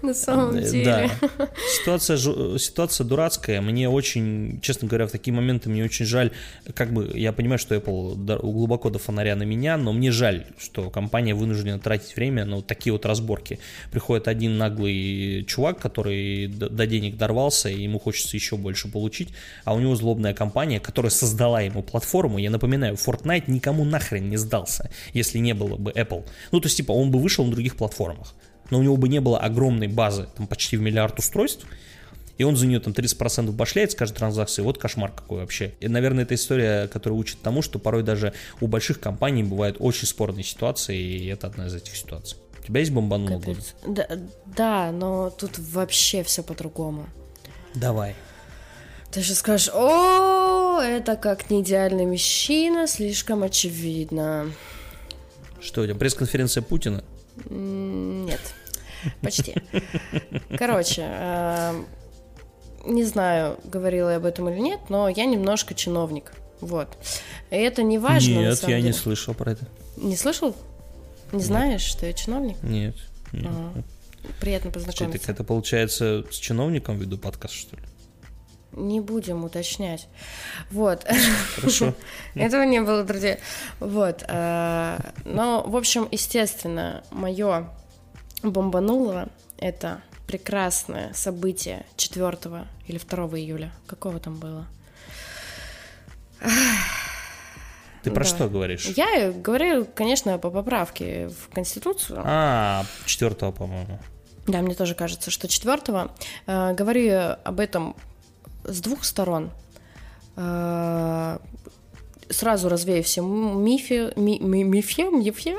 на самом деле. Да. Ситуация, ситуация дурацкая. Мне очень, честно говоря, в такие моменты мне очень жаль, как бы, я понимаю, что Apple глубоко до фонаря на меня, но мне жаль, что компания вынуждена тратить время на вот такие вот разборки. Приходит один наглый чувак, который до денег дорвался, и ему хочется еще больше получить, а у него злобная компания, которая создала ему платформу. Я напоминаю, Fortnite никому нахрен не сдался, если не было бы Apple. Ну, то есть, типа, он бы вышел на других платформах. Но у него бы не было огромной базы, там почти в миллиард устройств, и он за нее там 30% башляет с каждой транзакции, вот кошмар какой вообще. И, наверное, это история, которая учит тому, что порой даже у больших компаний бывают очень спорные ситуации, и это одна из этих ситуаций. У тебя есть бомбануло года? Да, да, но тут вообще все по-другому. Давай. Ты же скажешь, о, это как не идеальный мужчина, слишком очевидно. Что у тебя, пресс-конференция Путина? Нет, почти. Короче, э, не знаю, говорила я об этом или нет, но я немножко чиновник. Вот. И это не важно. Нет, я деле. не слышал про это. Не слышал? Не нет. знаешь, что я чиновник? Нет. нет. Ага. Приятно познакомиться. Что, это получается с чиновником веду подкаст, что ли? Не будем уточнять. Вот. Хорошо. Этого не было, друзья. Вот. Э, но, в общем, естественно, мое бомбануло это прекрасное событие 4 или 2 июля. Какого там было? Ты про да. что говоришь? Я говорю, конечно, по поправке в Конституцию. А, 4 по-моему. Да, мне тоже кажется, что 4 э, говорю об этом с двух сторон. А, сразу развею все мифы, ми, ми, мифе, мифе,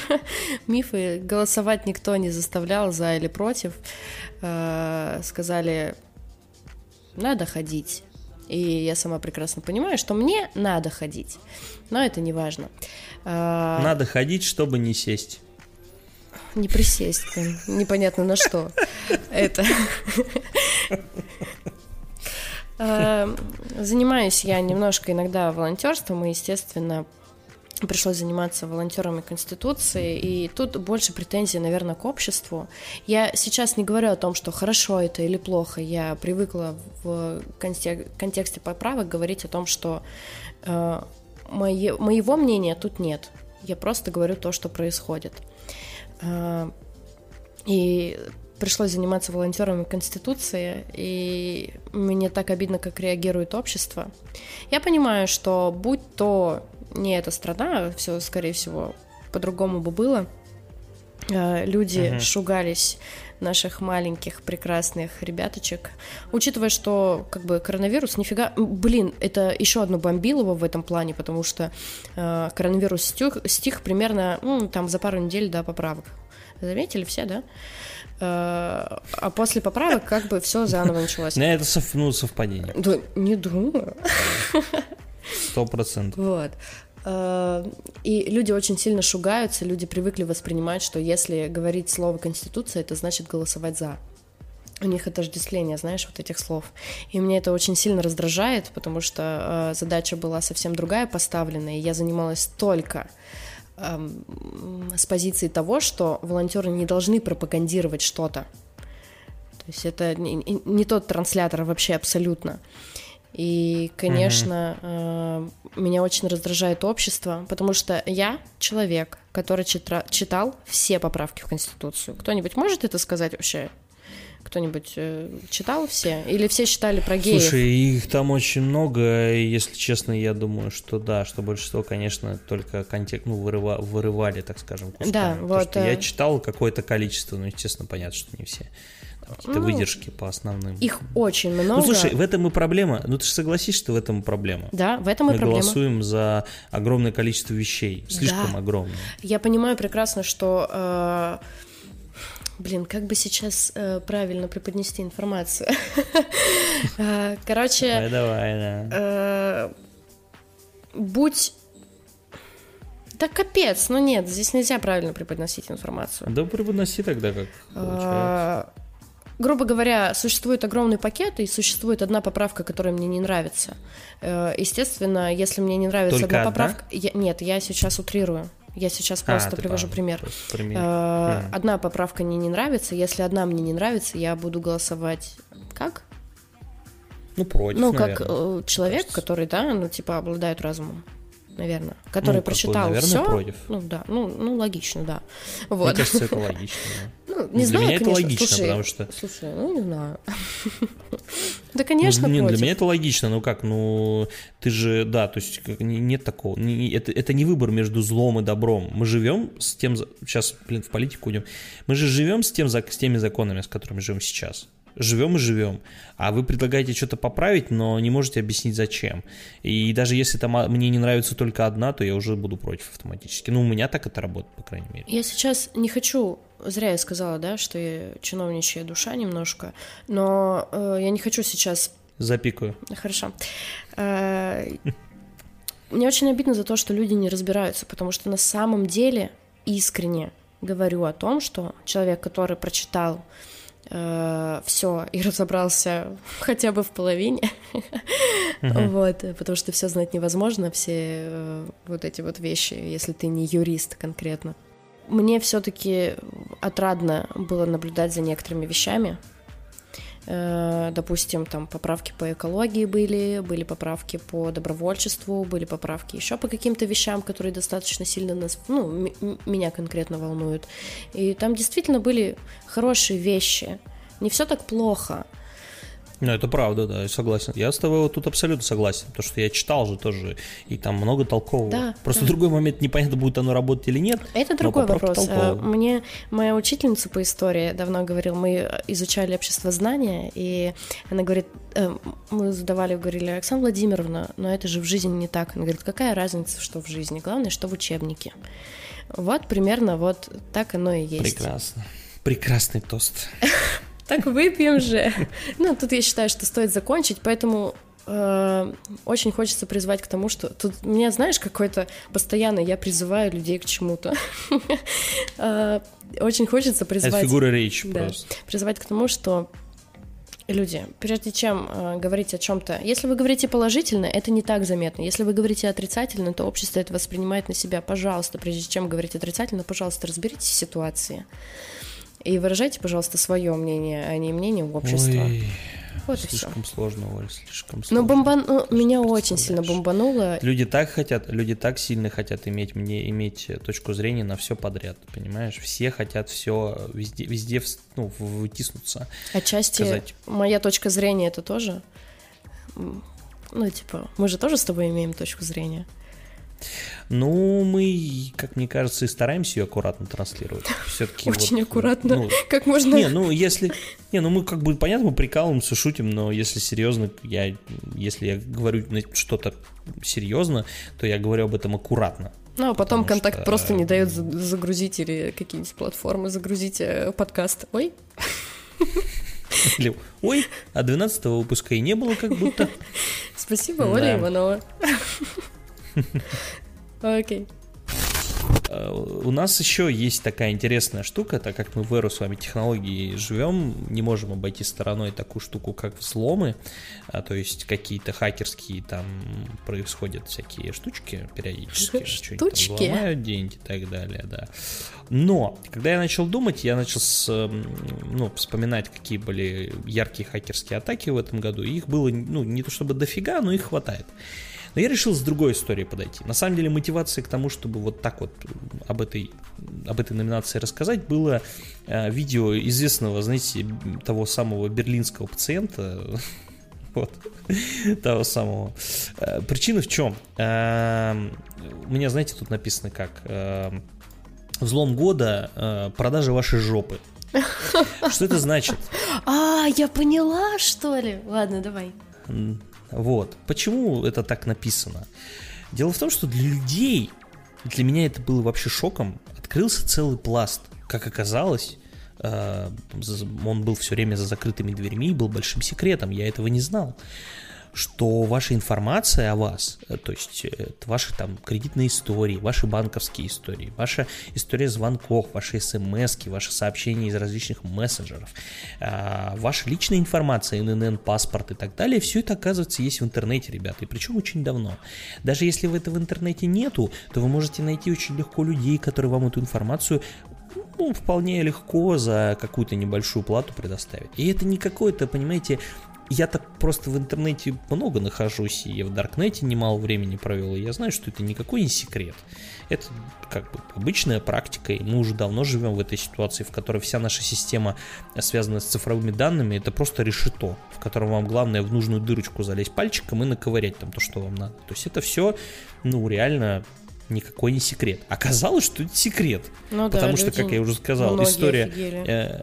мифы. Голосовать никто не заставлял за или против. А, сказали, надо ходить. И я сама прекрасно понимаю, что мне надо ходить. Но это не важно. А, надо ходить, чтобы не сесть. Не присесть, непонятно на что. Это. Эм, занимаюсь я немножко иногда волонтерством, и, естественно, пришлось заниматься волонтерами Конституции, и тут больше претензий, наверное, к обществу. Я сейчас не говорю о том, что хорошо это или плохо, я привыкла в контексте поправок говорить о том, что э, мое, моего мнения тут нет. Я просто говорю то, что происходит. А, и пришлось заниматься волонтерами Конституции, и мне так обидно, как реагирует общество. Я понимаю, что будь то не эта страна, все, скорее всего, по-другому бы было. А, люди угу. шугались наших маленьких прекрасных ребяточек. Учитывая, что как бы коронавирус нифига... Блин, это еще одно бомбилово в этом плане, потому что э, коронавирус стих, стих примерно ну, там за пару недель до поправок. Заметили все, да? Э, а после поправок как бы все заново началось. Ну, это сов, ну, совпадение. Да, не думаю. Сто процентов. Вот. Э, и люди очень сильно шугаются, люди привыкли воспринимать, что если говорить слово «конституция», это значит голосовать «за». У них отождествление, знаешь, вот этих слов. И мне это очень сильно раздражает, потому что э, задача была совсем другая поставлена, и я занималась только э, с позиции того, что волонтеры не должны пропагандировать что-то. То есть это не, не тот транслятор вообще абсолютно. И, конечно, mm-hmm. э, меня очень раздражает общество, потому что я человек, который читра- читал все поправки в Конституцию. Кто-нибудь может это сказать вообще? Кто-нибудь э, читал все? Или все читали про геев? Слушай, их там очень много, и, если честно, я думаю, что да, что большинство, конечно, только контекст, ну, вырыва, вырывали, так скажем, кусками. Да, вот. Что э... Я читал какое-то количество, но, естественно, понятно, что не все какие-то ну, выдержки по основным. Их очень много. Ну, слушай, в этом и проблема. Ну, ты же согласишься, что в этом и проблема. Да, в этом и Мы проблема. Мы голосуем за огромное количество вещей, слишком да. огромное. Я понимаю прекрасно, что... Э, блин, как бы сейчас э, правильно преподнести информацию? Э, короче... Давай, давай, да. Э, будь да капец, ну нет, здесь нельзя правильно преподносить информацию. Да преподноси тогда как получается грубо говоря, существует огромный пакет, и существует одна поправка, которая мне не нравится. Э, естественно, если мне не нравится Только одна поправка... Я, нет, я сейчас утрирую. Я сейчас просто а, привожу пример. пример. Э, одна поправка мне не нравится. Если одна мне не нравится, я буду голосовать как? Ну, против, Ну, как наверное, э, человек, кажется. который, да, ну, типа, обладает разумом наверное, который ну, прочитал все. против. Ну да, ну, ну логично, да. Вот. Мне кажется, это логично. Да. Ну, не для знаю, меня конечно. это логично, слушай, потому что... Слушай, ну не знаю. Да, конечно, ну, против. Для меня это логично, ну как, ну ты же, да, то есть нет такого, не, это, это не выбор между злом и добром. Мы живем с тем, сейчас, блин, в политику идем, мы же живем с, тем, с теми законами, с которыми живем сейчас живем и живем. А вы предлагаете что-то поправить, но не можете объяснить зачем. И даже если там а, мне не нравится только одна, то я уже буду против автоматически. Ну, у меня так это работает, по крайней мере. Я сейчас не хочу Зря я сказала, да, что я чиновничья душа немножко, но э, я не хочу сейчас... Запикаю. Хорошо. Э, мне очень обидно за то, что люди не разбираются, потому что на самом деле искренне говорю о том, что человек, который прочитал э, все и разобрался хотя бы в половине, вот, потому что все знать невозможно, все э, вот эти вот вещи, если ты не юрист конкретно. Мне все-таки отрадно было наблюдать за некоторыми вещами, допустим, там поправки по экологии были, были поправки по добровольчеству, были поправки еще по каким-то вещам, которые достаточно сильно нас, ну, меня конкретно волнуют. И там действительно были хорошие вещи. Не все так плохо. Ну, это правда, да, я согласен. Я с тобой вот тут абсолютно согласен, потому что я читал же тоже, и там много толкового. Да, Просто да. другой момент, непонятно, будет оно работать или нет. Это другой вопрос. Толкового. Мне моя учительница по истории давно говорила, мы изучали общество знания, и она говорит, э, мы задавали, говорили, Александра Владимировна, но это же в жизни не так. Она говорит, какая разница, что в жизни, главное, что в учебнике. Вот примерно вот так оно и есть. Прекрасно. Прекрасный тост. Так выпьем же. Ну, тут я считаю, что стоит закончить, поэтому э, очень хочется призвать к тому, что тут меня, знаешь, какой-то постоянно я призываю людей к чему-то. Э, очень хочется призвать... Это фигура речи просто. Призвать к тому, что люди, прежде чем э, говорить о чем-то, если вы говорите положительно, это не так заметно. Если вы говорите отрицательно, то общество это воспринимает на себя. Пожалуйста, прежде чем говорить отрицательно, пожалуйста, разберитесь в ситуации. И выражайте, пожалуйста, свое мнение, а не мнение общества. Ой, Вот и все. Слишком сложно, Оль, слишком Но сложно. бомбан... ну, меня очень сильно бомбануло. Люди так хотят, люди так сильно хотят иметь мне иметь точку зрения на все подряд, понимаешь? Все хотят все везде, везде ну, вытиснуться. Отчасти сказать. моя точка зрения это тоже. Ну, типа, мы же тоже с тобой имеем точку зрения. Ну, мы, как мне кажется, и стараемся ее аккуратно транслировать. Все-таки Очень аккуратно. Как можно... Не, ну если. Не, ну мы как бы понятно, мы прикалываемся, шутим, но если серьезно, я если я говорю что-то серьезно, то я говорю об этом аккуратно. Ну, а потом контакт что- просто не дает за- загрузить или какие-нибудь платформы загрузить э, подкаст. Ой, Или, ой, а 12 выпуска и не было как будто. спасибо, Да. Оля Иванова. Окей. Э, У нас еще есть такая интересная штука, так как мы в эру с вами технологии живем, не можем обойти стороной такую штуку, как взломы, а, то есть какие-то хакерские там происходят всякие штучки периодически, что-нибудь там взломают где-нибудь и так далее, да. Но, когда я начал думать, я начал с, ну, вспоминать, какие были яркие хакерские атаки в этом году, и их было, ну, не то чтобы дофига, но их хватает. Но я решил с другой историей подойти. На самом деле мотивация к тому, чтобы вот так вот об этой, об этой номинации рассказать, было э, видео известного, знаете, того самого берлинского пациента, вот, того самого. Э, Причина в чем? Эм, У меня, знаете, тут написано как эм, взлом года, э, продажа вашей жопы. Что это значит? А, я поняла, что ли? Ладно, давай. Вот. Почему это так написано? Дело в том, что для людей, для меня это было вообще шоком, открылся целый пласт. Как оказалось, э, он был все время за закрытыми дверьми и был большим секретом. Я этого не знал. Что ваша информация о вас, э, то есть э, ваши там кредитные истории, ваши банковские истории, ваша история звонков, ваши смс, ваши сообщения из различных мессенджеров, а, ваша личная информация, ННН, паспорт и так далее, все это оказывается есть в интернете, ребята, и причем очень давно. Даже если в это в интернете нету, то вы можете найти очень легко людей, которые вам эту информацию ну, вполне легко за какую-то небольшую плату предоставить. И это не какое-то, понимаете, я так просто в интернете много нахожусь, и я в Даркнете немало времени провел, и я знаю, что это никакой не секрет. Это как бы обычная практика, и мы уже давно живем в этой ситуации, в которой вся наша система, связанная с цифровыми данными, это просто решето, в котором вам главное в нужную дырочку залезть пальчиком и наковырять там то, что вам надо. То есть это все, ну, реально никакой не секрет. Оказалось, что это секрет. Ну да, Потому что, люди как я уже сказал, история офигели. э,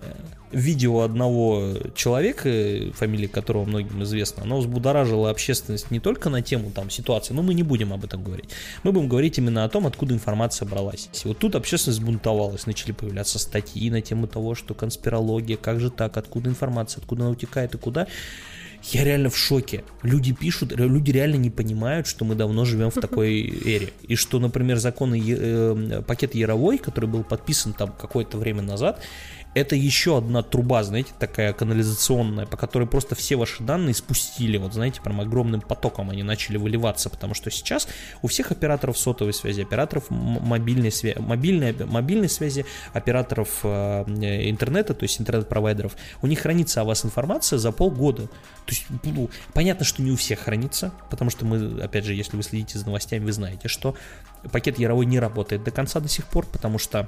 видео одного человека, фамилия которого многим известна, оно взбудоражило общественность не только на тему там ситуации, но мы не будем об этом говорить. Мы будем говорить именно о том, откуда информация бралась. Вот тут общественность бунтовалась, начали появляться статьи на тему того, что конспирология, как же так, откуда информация, откуда она утекает и куда. Я реально в шоке. Люди пишут, люди реально не понимают, что мы давно живем в такой эре. И что, например, закон Е- э, пакет Яровой, который был подписан там какое-то время назад, это еще одна труба, знаете, такая канализационная, по которой просто все ваши данные спустили, вот знаете, прям огромным потоком они начали выливаться, потому что сейчас у всех операторов сотовой связи, операторов мобильной, связи, мобильной, мобильной связи, операторов э, интернета, то есть интернет-провайдеров, у них хранится о вас информация за полгода. То есть, ну, понятно, что не у всех хранится, потому что мы, опять же, если вы следите за новостями, вы знаете, что пакет Яровой не работает до конца до сих пор, потому что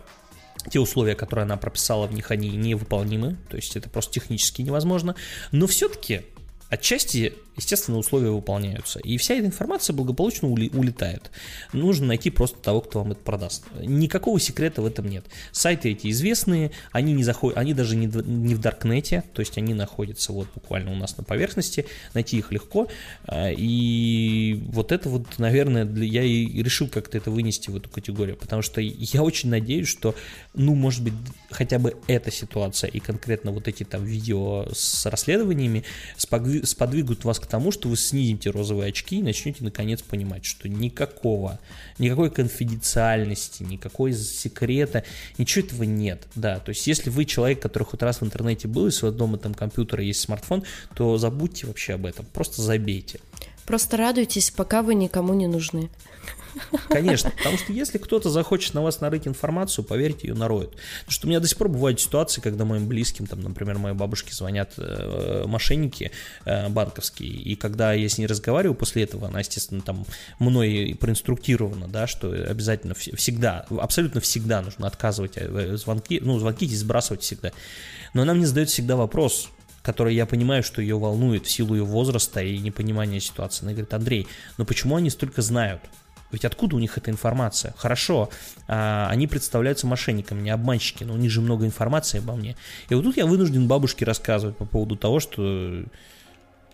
те условия, которые она прописала в них, они невыполнимы, то есть это просто технически невозможно, но все-таки отчасти, естественно, условия выполняются, и вся эта информация благополучно улетает. Нужно найти просто того, кто вам это продаст. Никакого секрета в этом нет. Сайты эти известные, они не заходят, они даже не, не в Даркнете, то есть они находятся вот буквально у нас на поверхности, найти их легко, а, и вот это вот, наверное, для, я и решил как-то это вынести в эту категорию, потому что я очень надеюсь, что, ну, может быть, хотя бы эта ситуация и конкретно вот эти там видео с расследованиями сподви- сподвигнут вас к тому, что вы снизите розовые очки и начнете наконец понимать, что никакого, никакой конфиденциальности, никакой секрета, ничего этого нет, да, то есть если вы человек, который хоть раз в интернете был, и у своего дома там компьютера есть смартфон, то забудьте вообще об этом, просто забейте. Просто радуйтесь, пока вы никому не нужны. Конечно, потому что если кто-то захочет на вас нарыть информацию, поверьте, ее нароют. Потому что у меня до сих пор бывают ситуации, когда моим близким, там, например, моей бабушке звонят э, мошенники э, банковские, и когда я с ней разговариваю после этого, она, естественно, там мной проинструктирована, да, что обязательно всегда, абсолютно всегда нужно отказывать э, звонки, ну, звонки здесь сбрасывать всегда. Но она мне задает всегда вопрос, который я понимаю, что ее волнует в силу ее возраста и непонимания ситуации. Она говорит, Андрей, ну почему они столько знают? Ведь откуда у них эта информация? Хорошо, а, они представляются мошенниками, не обманщики, но у них же много информации обо мне. И вот тут я вынужден бабушке рассказывать по поводу того, что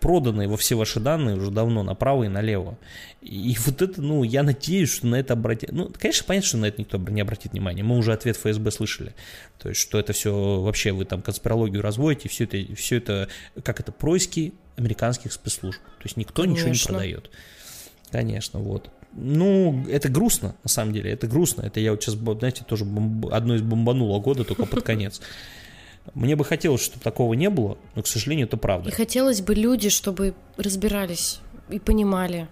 проданы во все ваши данные уже давно направо и налево. И вот это, ну, я надеюсь, что на это обратит... Ну, конечно, понятно, что на это никто не обратит внимания. Мы уже ответ ФСБ слышали. То есть, что это все вообще, вы там конспирологию разводите, все это, все это как это, происки американских спецслужб. То есть, никто Конечно. ничего не продает. Конечно, вот. Ну, это грустно, на самом деле, это грустно. Это я вот сейчас, знаете, тоже бомб... одно из бомбануло года, только под конец. Мне бы хотелось, чтобы такого не было, но, к сожалению, это правда. И хотелось бы люди, чтобы разбирались и понимали,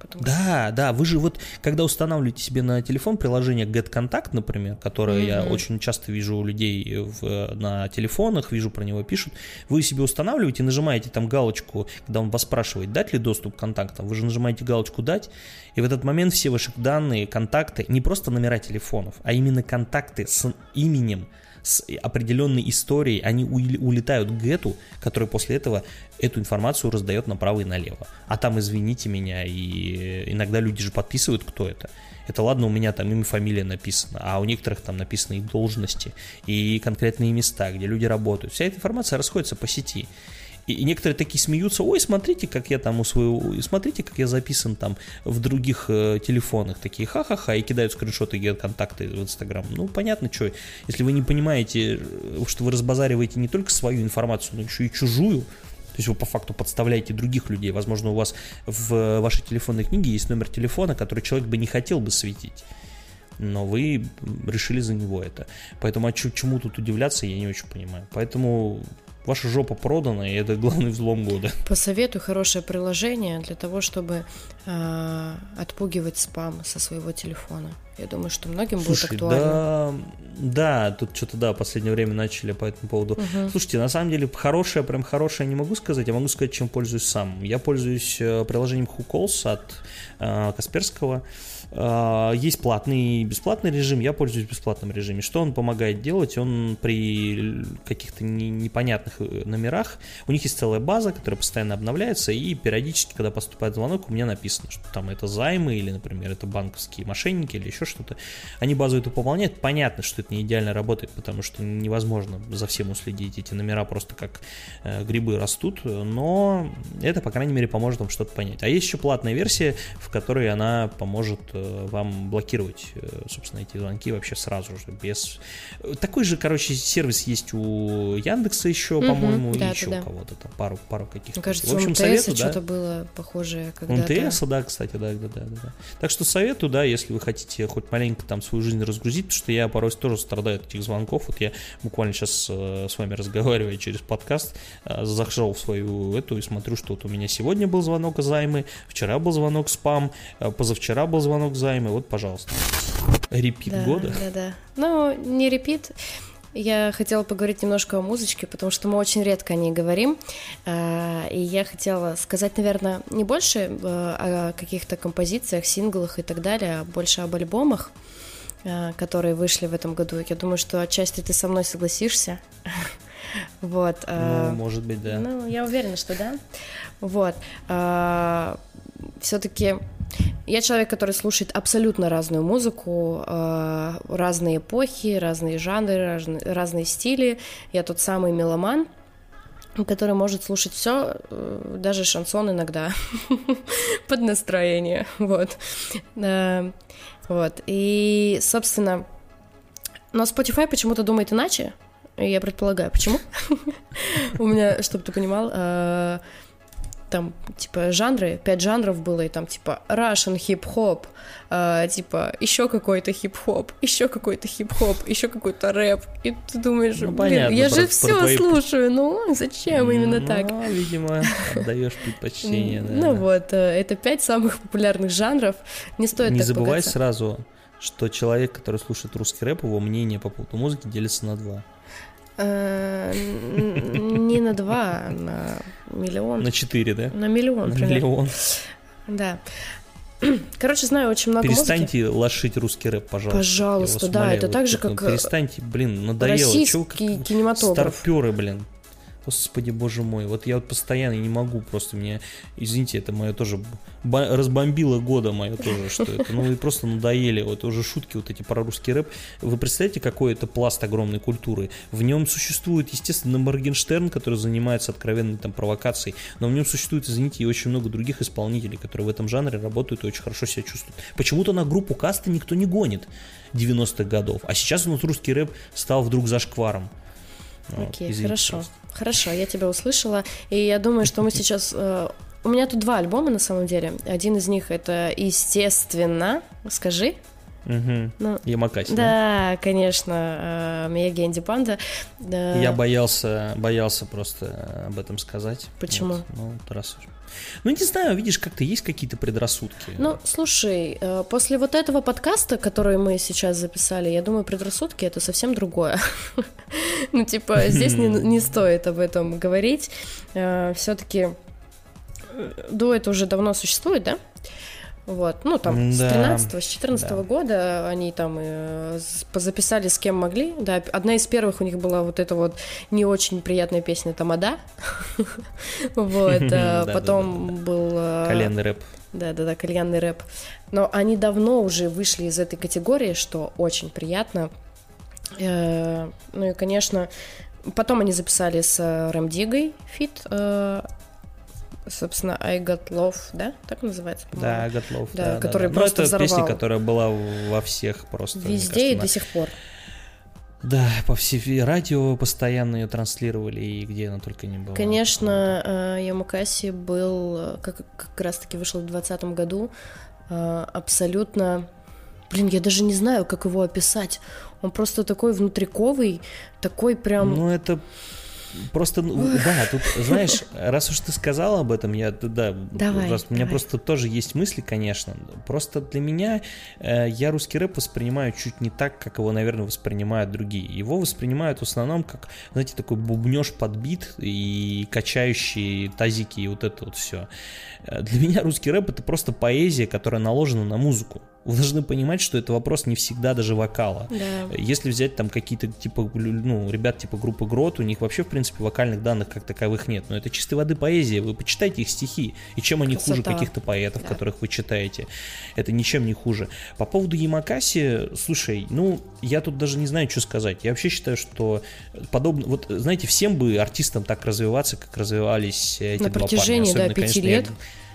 Потому да, что... да, вы же вот, когда устанавливаете себе на телефон приложение GetContact, например, которое mm-hmm. я очень часто вижу у людей в, на телефонах, вижу про него пишут, вы себе устанавливаете, нажимаете там галочку, когда он вас спрашивает, дать ли доступ к контактам, вы же нажимаете галочку «дать», и в этот момент все ваши данные, контакты, не просто номера телефонов, а именно контакты с именем, с определенной историей, они улетают к Гету, который после этого эту информацию раздает направо и налево. А там, извините меня, и иногда люди же подписывают, кто это. Это ладно, у меня там имя, фамилия написано, а у некоторых там написаны и должности, и конкретные места, где люди работают. Вся эта информация расходится по сети. И, некоторые такие смеются, ой, смотрите, как я там у своего, смотрите, как я записан там в других э, телефонах, такие ха-ха-ха, и кидают скриншоты контакты в Инстаграм. Ну, понятно, что, если вы не понимаете, э, что вы разбазариваете не только свою информацию, но еще и чужую, то есть вы по факту подставляете других людей. Возможно, у вас в вашей телефонной книге есть номер телефона, который человек бы не хотел бы светить. Но вы решили за него это. Поэтому а чему тут удивляться, я не очень понимаю. Поэтому ваша жопа продана, и это главный взлом года. Посоветую хорошее приложение для того, чтобы э, отпугивать спам со своего телефона. Я думаю, что многим Слушай, будет актуально. Да, да, тут что-то, да, в последнее время начали по этому поводу. Угу. Слушайте, на самом деле, хорошее, прям хорошее не могу сказать, я могу сказать, чем пользуюсь сам. Я пользуюсь э, приложением WhoCalls от э, Касперского. Есть платный и бесплатный режим, я пользуюсь бесплатным режимом. Что он помогает делать? Он при каких-то непонятных э, номерах, у них есть целая база, которая постоянно обновляется, и периодически, когда поступает звонок, у меня написано, что там это займы, или, например, это банковские мошенники, или еще что-то. Они базу эту пополняют. Понятно, что это не идеально работает, потому что невозможно за всем уследить. Эти номера просто как э, грибы растут, но это, по крайней мере, поможет вам что-то понять. А есть еще платная версия, в которой она поможет Э, вам блокировать, э, собственно, эти звонки вообще сразу же, без... Такой же, короче, сервис есть у Яндекса еще, угу, по-моему, да, и еще да. у кого-то там, пару, пару каких-то. Мне кажется, в общем, у МТС советую, что-то было похожее когда-то. У МТС, да, кстати, да, да, да, да. Так что советую, да, если вы хотите хоть маленько там свою жизнь разгрузить, потому что я порой тоже страдаю от этих звонков. Вот я буквально сейчас э, с вами разговариваю через подкаст, э, зашел в свою эту и смотрю, что вот у меня сегодня был звонок займы, вчера был звонок спам, э, позавчера был звонок звонок займы, вот, пожалуйста. Репит да, года. Да, да. Ну, не репит. Я хотела поговорить немножко о музычке, потому что мы очень редко о ней говорим. А, и я хотела сказать, наверное, не больше э, о каких-то композициях, синглах и так далее, а больше об альбомах, э, которые вышли в этом году. Я думаю, что отчасти ты со мной согласишься. Вот. Э, ну, может быть, да. Ну, я уверена, что да. Вот. Все-таки я человек, который слушает абсолютно разную музыку, э, разные эпохи, разные жанры, разные, стили. Я тот самый меломан, который может слушать все, э, даже шансон иногда под настроение, вот. Э, вот. И, собственно, но Spotify почему-то думает иначе. Я предполагаю, почему. У меня, чтобы ты понимал, там, типа, жанры, пять жанров было, и там, типа, Russian хип-хоп, э, типа, еще какой-то хип-хоп, еще какой-то хип-хоп, еще какой-то рэп. И ты думаешь, ну, блин, понятно, я же все твои... слушаю, ну, зачем именно ну, так? видимо, отдаешь предпочтение, да. Ну вот, э, это пять самых популярных жанров, не стоит Не забывай сразу, что человек, который слушает русский рэп, его мнение по поводу музыки делится на два. Э, не на два, а на миллион. На четыре, да? На миллион, На примерно. миллион. Да. Короче, знаю очень много Перестаньте музыки. лошить русский рэп, пожалуйста. Пожалуйста, да, это так же, как, Перестаньте, блин, надоело. Чего Российский как кинематограф. Старперы, блин. Господи, боже мой. Вот я вот постоянно не могу просто мне... Извините, это мое тоже... разбомбило года мое тоже, что это. Ну, и просто надоели. Вот уже шутки вот эти про русский рэп. Вы представляете, какой это пласт огромной культуры? В нем существует, естественно, Моргенштерн, который занимается откровенной там провокацией, но в нем существует, извините, и очень много других исполнителей, которые в этом жанре работают и очень хорошо себя чувствуют. Почему-то на группу каста никто не гонит 90-х годов, а сейчас у нас русский рэп стал вдруг зашкваром. Вот, Окей, извините хорошо. просто. Хорошо, я тебя услышала. И я думаю, что мы сейчас... э, У меня тут два альбома на самом деле. Один из них это естественно. Скажи. Мгм. Ну, Ямакаси, да? да, конечно, э, Мияги Энди Панда. Да. Я боялся, боялся просто об этом сказать. Почему? Вот, ну, раз уж. Ну, не знаю, видишь, как-то есть какие-то предрассудки. Ну, слушай, э, после вот этого подкаста, который мы сейчас записали, я думаю, предрассудки это совсем другое. Ну, типа, здесь не, не стоит об этом говорить. Все-таки дуэт уже давно существует, да? Вот, ну там с Да, 13 с 14 да. года они там э, с- позаписали с кем могли. Да, одна из первых у них была вот эта вот не очень приятная песня Тамада. Вот, э, потом был... э, Кальянный рэп. да, да, да, кальянный рэп. Но они давно уже вышли из этой категории, что очень приятно. Э, Ну и, конечно, потом они записали с э, Рем Диггой фит, э, собственно, I Got Love, да, так называется? Да, по-моему? Got Love. Да, Да, который да. просто Ну, это песня, взорвал. которая была во всех просто. Везде и кажется, до сих пор. на- Да, по всей радио постоянно ее транслировали, и где она только не была. Конечно, э, Ямакаси был, как, как раз-таки вышел в 2020 году, э, абсолютно... Блин, я даже не знаю, как его описать. Он просто такой внутриковый, такой прям... Ну, это просто, ну, да, тут, знаешь, раз уж ты сказал об этом, я, да, Давай, раз- у меня давай. просто тоже есть мысли, конечно, просто для меня э, я русский рэп воспринимаю чуть не так, как его, наверное, воспринимают другие. Его воспринимают в основном как, знаете, такой бубнеж под бит и качающие тазики и вот это вот все. Для меня русский рэп это просто поэзия, которая наложена на музыку. Вы должны понимать, что это вопрос не всегда даже вокала. Да. Если взять там какие-то типа, ну, ребят типа группы Грот, у них вообще, в принципе, вокальных данных как таковых нет. Но это чистой воды поэзия. Вы почитайте их стихи. И чем они хуже Красота. каких-то поэтов, Да. которых вы читаете. Это ничем не хуже. По поводу Ямакаси, слушай, ну, я тут даже не знаю, что сказать. Я вообще считаю, что подобно... Вот, знаете, всем бы артистам так развиваться, как развивались эти На два парня. да, Особенно, пяти конечно, я- лет.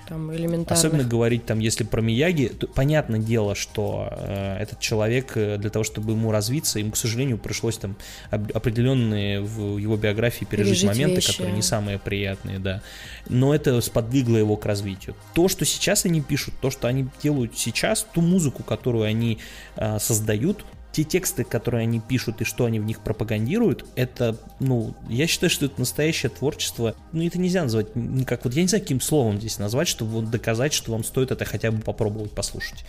Там элементарно. Особенно говорить там, если про Мияги, то понятное дело, что э, этот человек э, для того, чтобы ему развиться, ему, к сожалению, пришлось там определенные в его биографии пережить, Пережить моменты, вещи. которые не самые приятные, да. Но это сподвигло его к развитию. То, что сейчас они пишут, то, что они делают сейчас, ту музыку, которую они э, создают, те тексты, которые они пишут и что они в них пропагандируют, это, ну, я считаю, что это настоящее творчество. Ну, это нельзя назвать никак, вот я не знаю, каким словом здесь назвать, чтобы вот доказать, что вам стоит это хотя бы попробовать послушать.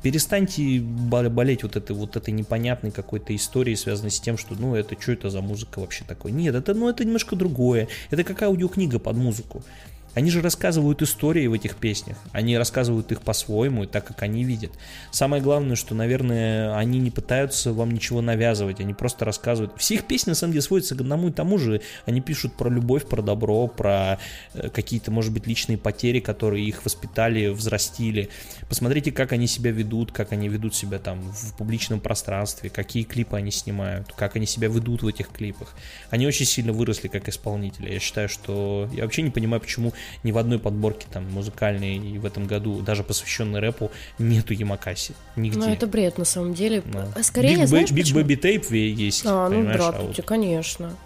Перестаньте бол- болеть вот этой вот этой непонятной какой-то историей, связанной с тем, что, ну, это что это за музыка вообще такое? Нет, это, ну, это немножко другое. Это как аудиокнига под музыку. Они же рассказывают истории в этих песнях. Они рассказывают их по-своему, так, как они видят. Самое главное, что, наверное, они не пытаются вам ничего навязывать, они просто рассказывают. Все их песни, на самом деле, сводятся к одному и тому же. Они пишут про любовь, про добро, про э, какие-то, может быть, личные потери, которые их воспитали, взрастили. Посмотрите, как они себя ведут, как они ведут себя там в публичном пространстве, какие клипы они снимают, как они себя ведут в этих клипах. Они очень сильно выросли как исполнители. Я считаю, что... Я вообще не понимаю, почему ни в одной подборке там музыкальной в этом году, даже посвященной рэпу, нету Ямакаси. Нигде. Ну, это бред, на самом деле. Да. А Скорее, Big, знаешь, почему? Baby Tape есть, А, ну, понимаешь, а здравствуйте, вот- конечно.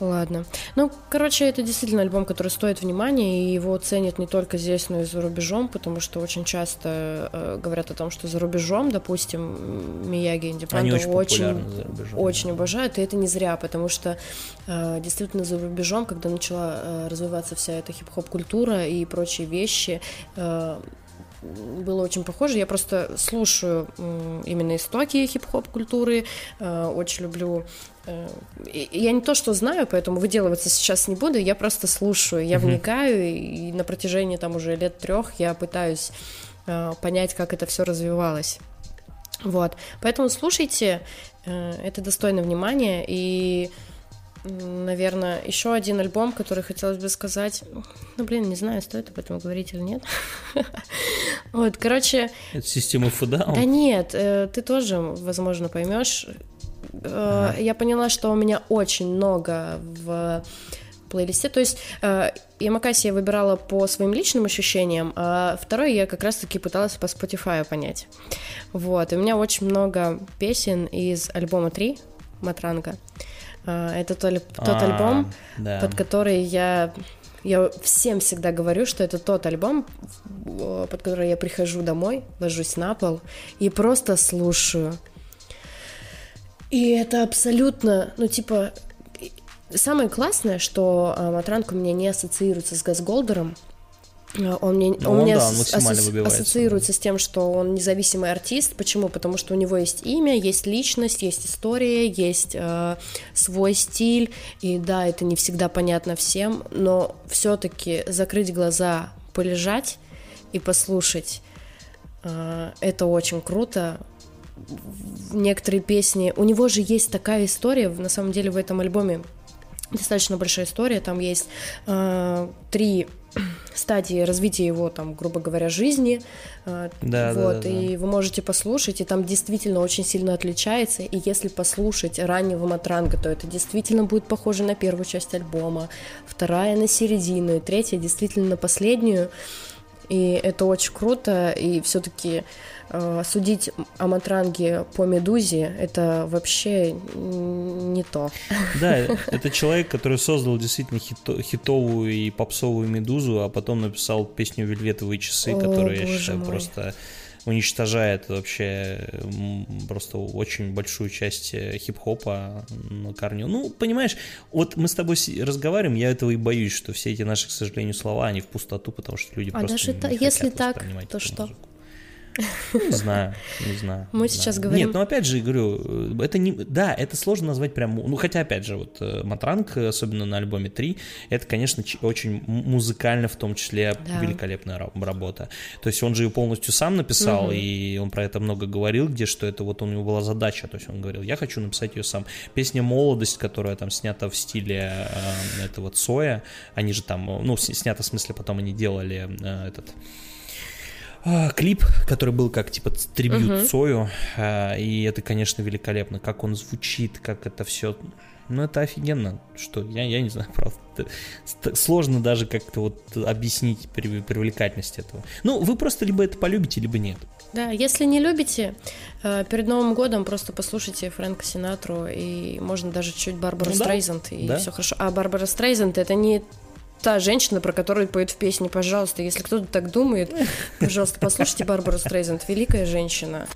Ладно. Ну, короче, это действительно альбом, который стоит внимания, и его ценят не только здесь, но и за рубежом, потому что очень часто э, говорят о том, что за рубежом, допустим, Мияги Инди очень, очень, очень обожают, и это не зря, потому что э, действительно за рубежом, когда начала э, развиваться вся эта хип-хоп культура и прочие вещи, э, было очень похоже. Я просто слушаю именно истоки хип-хоп культуры, э, очень люблю я не то, что знаю, поэтому выделываться сейчас не буду, я просто слушаю, я вникаю, и на протяжении там уже лет трех я пытаюсь э, понять, как это все развивалось. Вот, поэтому слушайте, э, это достойно внимания, и, наверное, еще один альбом, который хотелось бы сказать, ну, блин, не знаю, стоит об этом говорить или нет. Вот, короче... Это система фуда? Да нет, ты тоже, возможно, поймешь, ага. я поняла, что у меня очень много в плейлисте. То есть э, Ямакаси я выбирала по своим личным ощущениям, а второй я как раз-таки пыталась по Spotify понять. Вот, и у меня очень много песен из альбома 3 Матранга. Э, это тот, тот а, альбом, да. под который я я всем всегда говорю, что это тот альбом, под который я прихожу домой, ложусь на пол и просто слушаю. И это абсолютно, ну, типа, самое классное, что а, Матранг у меня не ассоциируется с Газголдером, а, он, мне, ну, он, он меня да, он ассоциируется с тем, что он независимый артист. Почему? Потому что у него есть имя, есть личность, есть история, есть э, свой стиль. И да, это не всегда понятно всем, но все-таки закрыть глаза, полежать и послушать э, это очень круто некоторые песни. У него же есть такая история, на самом деле в этом альбоме достаточно большая история. Там есть э, три стадии развития его, там, грубо говоря, жизни. Э, да, вот, да, да, и да. вы можете послушать, и там действительно очень сильно отличается. И если послушать раннего Матранга, то это действительно будет похоже на первую часть альбома, вторая на середину, и третья действительно на последнюю. И это очень круто, и все-таки э, судить о Матранге по Медузе это вообще не то. Да, это человек, который создал действительно хито, хитовую и попсовую Медузу, а потом написал песню «Вельветовые часы», О, которая, я считаю, мой. просто уничтожает вообще просто очень большую часть э, хип-хопа на корню. Ну, понимаешь, вот мы с тобой разговариваем, я этого и боюсь, что все эти наши, к сожалению, слова, они в пустоту, потому что люди а просто даже не, та, не если так, то что? Музыку. Не знаю, не знаю. Мы сейчас говорим... Нет, ну опять же, говорю, это не... Да, это сложно назвать прям... Ну, хотя, опять же, вот э, Матранг, особенно на альбоме 3, это, конечно, очень музыкально, в том числе, да. великолепная работа. То есть он же ее полностью сам написал, угу. и он про это много говорил, где что это вот у него была задача, то есть он говорил, я хочу написать ее сам. Песня «Молодость», которая там снята в стиле э, этого Цоя, они же там, ну, снята в смысле, потом они делали э, этот клип, который был как типа трибют. Сою, а, и это, конечно, великолепно, как он звучит, как это все, ну это офигенно, что я, я не знаю, правда, сложно даже как-то вот объяснить привлекательность этого. Ну, вы просто либо это полюбите, либо нет. Да, если не любите, э, перед Новым годом просто послушайте Фрэнка Синатру, и можно даже чуть Барбару ну, Стрейзенд, да, и да. все хорошо. А Барбара Стрейзенд это не та женщина, про которую поет в песне, пожалуйста. Если кто-то так думает, пожалуйста, послушайте Барбару Стрейзенд. Великая женщина.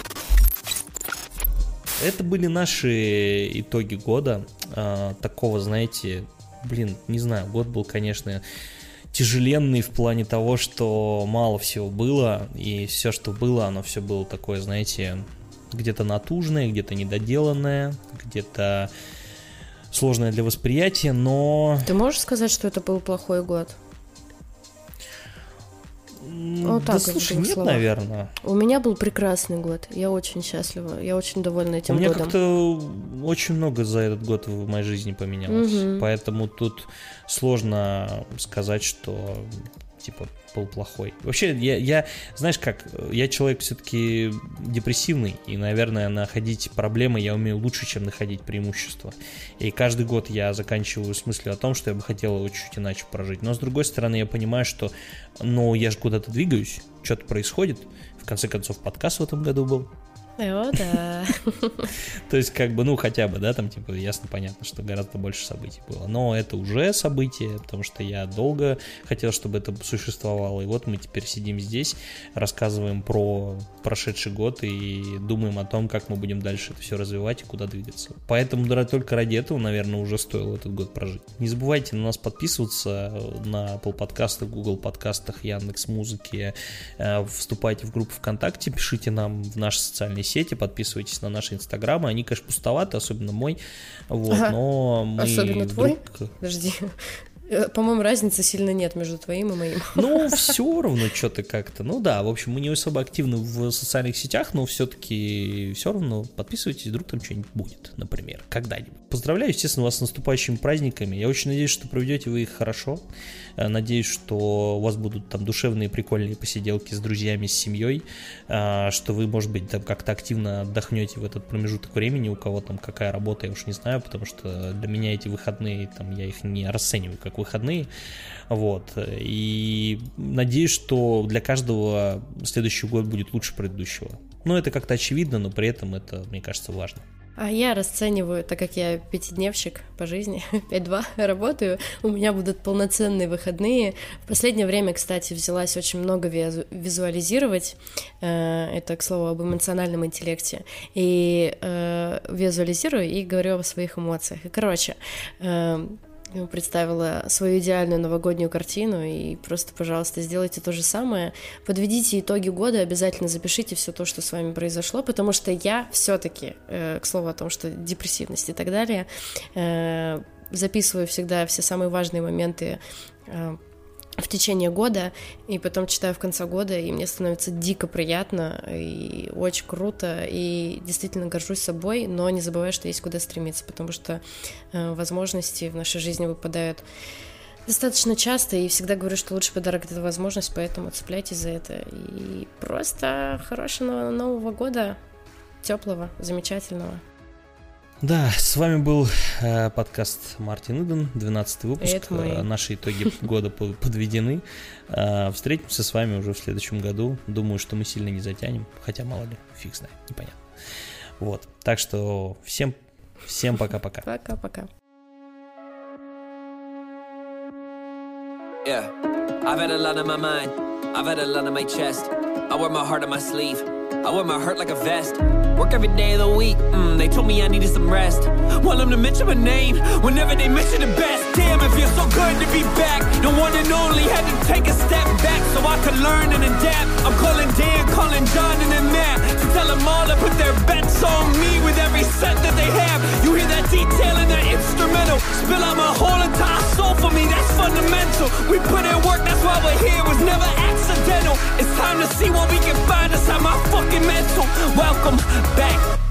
Это были наши итоги года. А, такого, знаете, блин, не знаю, год был, конечно, тяжеленный в плане того, что мало всего было, и все, что было, оно все было такое, знаете, где-то натужное, где-то недоделанное, где-то сложное для восприятия, но... Ты можешь сказать, что это был плохой год? Вот так да слушай, нет, словах. наверное. У меня был прекрасный год. Я очень счастлива. Я очень довольна этим годом. У меня как-то очень много за этот год в моей жизни поменялось. Угу. Поэтому тут сложно сказать, что типа был плохой. Вообще, я, я знаешь как, я человек все-таки депрессивный, и, наверное, находить проблемы я умею лучше, чем находить преимущества. И каждый год я заканчиваю с мыслью о том, что я бы хотел его чуть иначе прожить. Но, с другой стороны, я понимаю, что, ну, я же куда-то двигаюсь, что-то происходит. В конце концов, подкаст в этом году был. О, да. То есть, как бы, ну, хотя бы, да, там, типа, ясно, понятно, что гораздо больше событий было. Но это уже событие, потому что я долго хотел, чтобы это существовало. И вот мы теперь сидим здесь, рассказываем про прошедший год и думаем о том, как мы будем дальше это все развивать и куда двигаться. Поэтому да, только ради этого, наверное, уже стоило этот год прожить. Не забывайте на нас подписываться на Apple подкастах, Google подкастах, Яндекс Музыки. Э, вступайте в группу ВКонтакте, пишите нам в наши социальные сети, подписывайтесь на наши инстаграмы. Они, конечно, пустоваты, особенно мой. Вот, ага. но мы Особенно вдруг... твой? Подожди. Э, по-моему, разницы сильно нет между твоим и моим. Ну, все равно что-то как-то. Ну да, в общем, мы не особо активны в социальных сетях, но все-таки все равно подписывайтесь, вдруг там что-нибудь будет, например, когда-нибудь. Поздравляю, естественно, вас с наступающими праздниками. Я очень надеюсь, что проведете вы их хорошо. Э, надеюсь, что у вас будут там душевные, прикольные посиделки с друзьями, с семьей, э, что вы, может быть, там как-то активно отдохнете в этот промежуток времени, у кого там какая работа, я уж не знаю, потому что для меня эти выходные, там, я их не расцениваю как выходные. Вот. И надеюсь, что для каждого следующий год будет лучше предыдущего. Ну, это как-то очевидно, но при этом это, мне кажется, важно. А я расцениваю, так как я пятидневщик по жизни, 5-2 работаю, у меня будут полноценные выходные. В последнее время, кстати, взялась очень много визуализировать. Э, это, к слову, об эмоциональном интеллекте. И э, визуализирую и говорю о своих эмоциях. И, короче, э, представила свою идеальную новогоднюю картину и просто, пожалуйста, сделайте то же самое. Подведите итоги года, обязательно запишите все то, что с вами произошло, потому что я все-таки, э, к слову о том, что депрессивность и так далее, э, записываю всегда все самые важные моменты э, в течение года, и потом читаю в конце года, и мне становится дико приятно, и очень круто, и действительно горжусь собой, но не забываю, что есть куда стремиться, потому что э, возможности в нашей жизни выпадают достаточно часто, и всегда говорю, что лучший подарок — это возможность, поэтому цепляйтесь за это. И просто хорошего Нового года, теплого, замечательного. Да, с вами был э, подкаст Мартин Иден, 12 выпуск. Это мы. Э, наши итоги года подведены. Э, встретимся с вами уже в следующем году. Думаю, что мы сильно не затянем, хотя мало ли, фиг знает, непонятно. Вот, так что всем, всем пока-пока. Пока-пока. Yeah, I've had a lot on my mind. I've had a lot on my chest. I wear my heart on my sleeve. I wear my hurt like a vest. Work every day of the week, mm, they told me I needed some rest. Want them to mention my name whenever they mention the best. Damn, it feels so good to be back. No one and only had to take a step back so I could learn and adapt. I'm calling Dan, calling John and then Matt to tell them all to put their bets on me with every set that they have. You hear that detail in that instrumental. Spill out my whole entire soul for me, that's fundamental. We put in work, that's why we're here, it was never accidental. It's time to see what we can find inside my fucking mental. Welcome back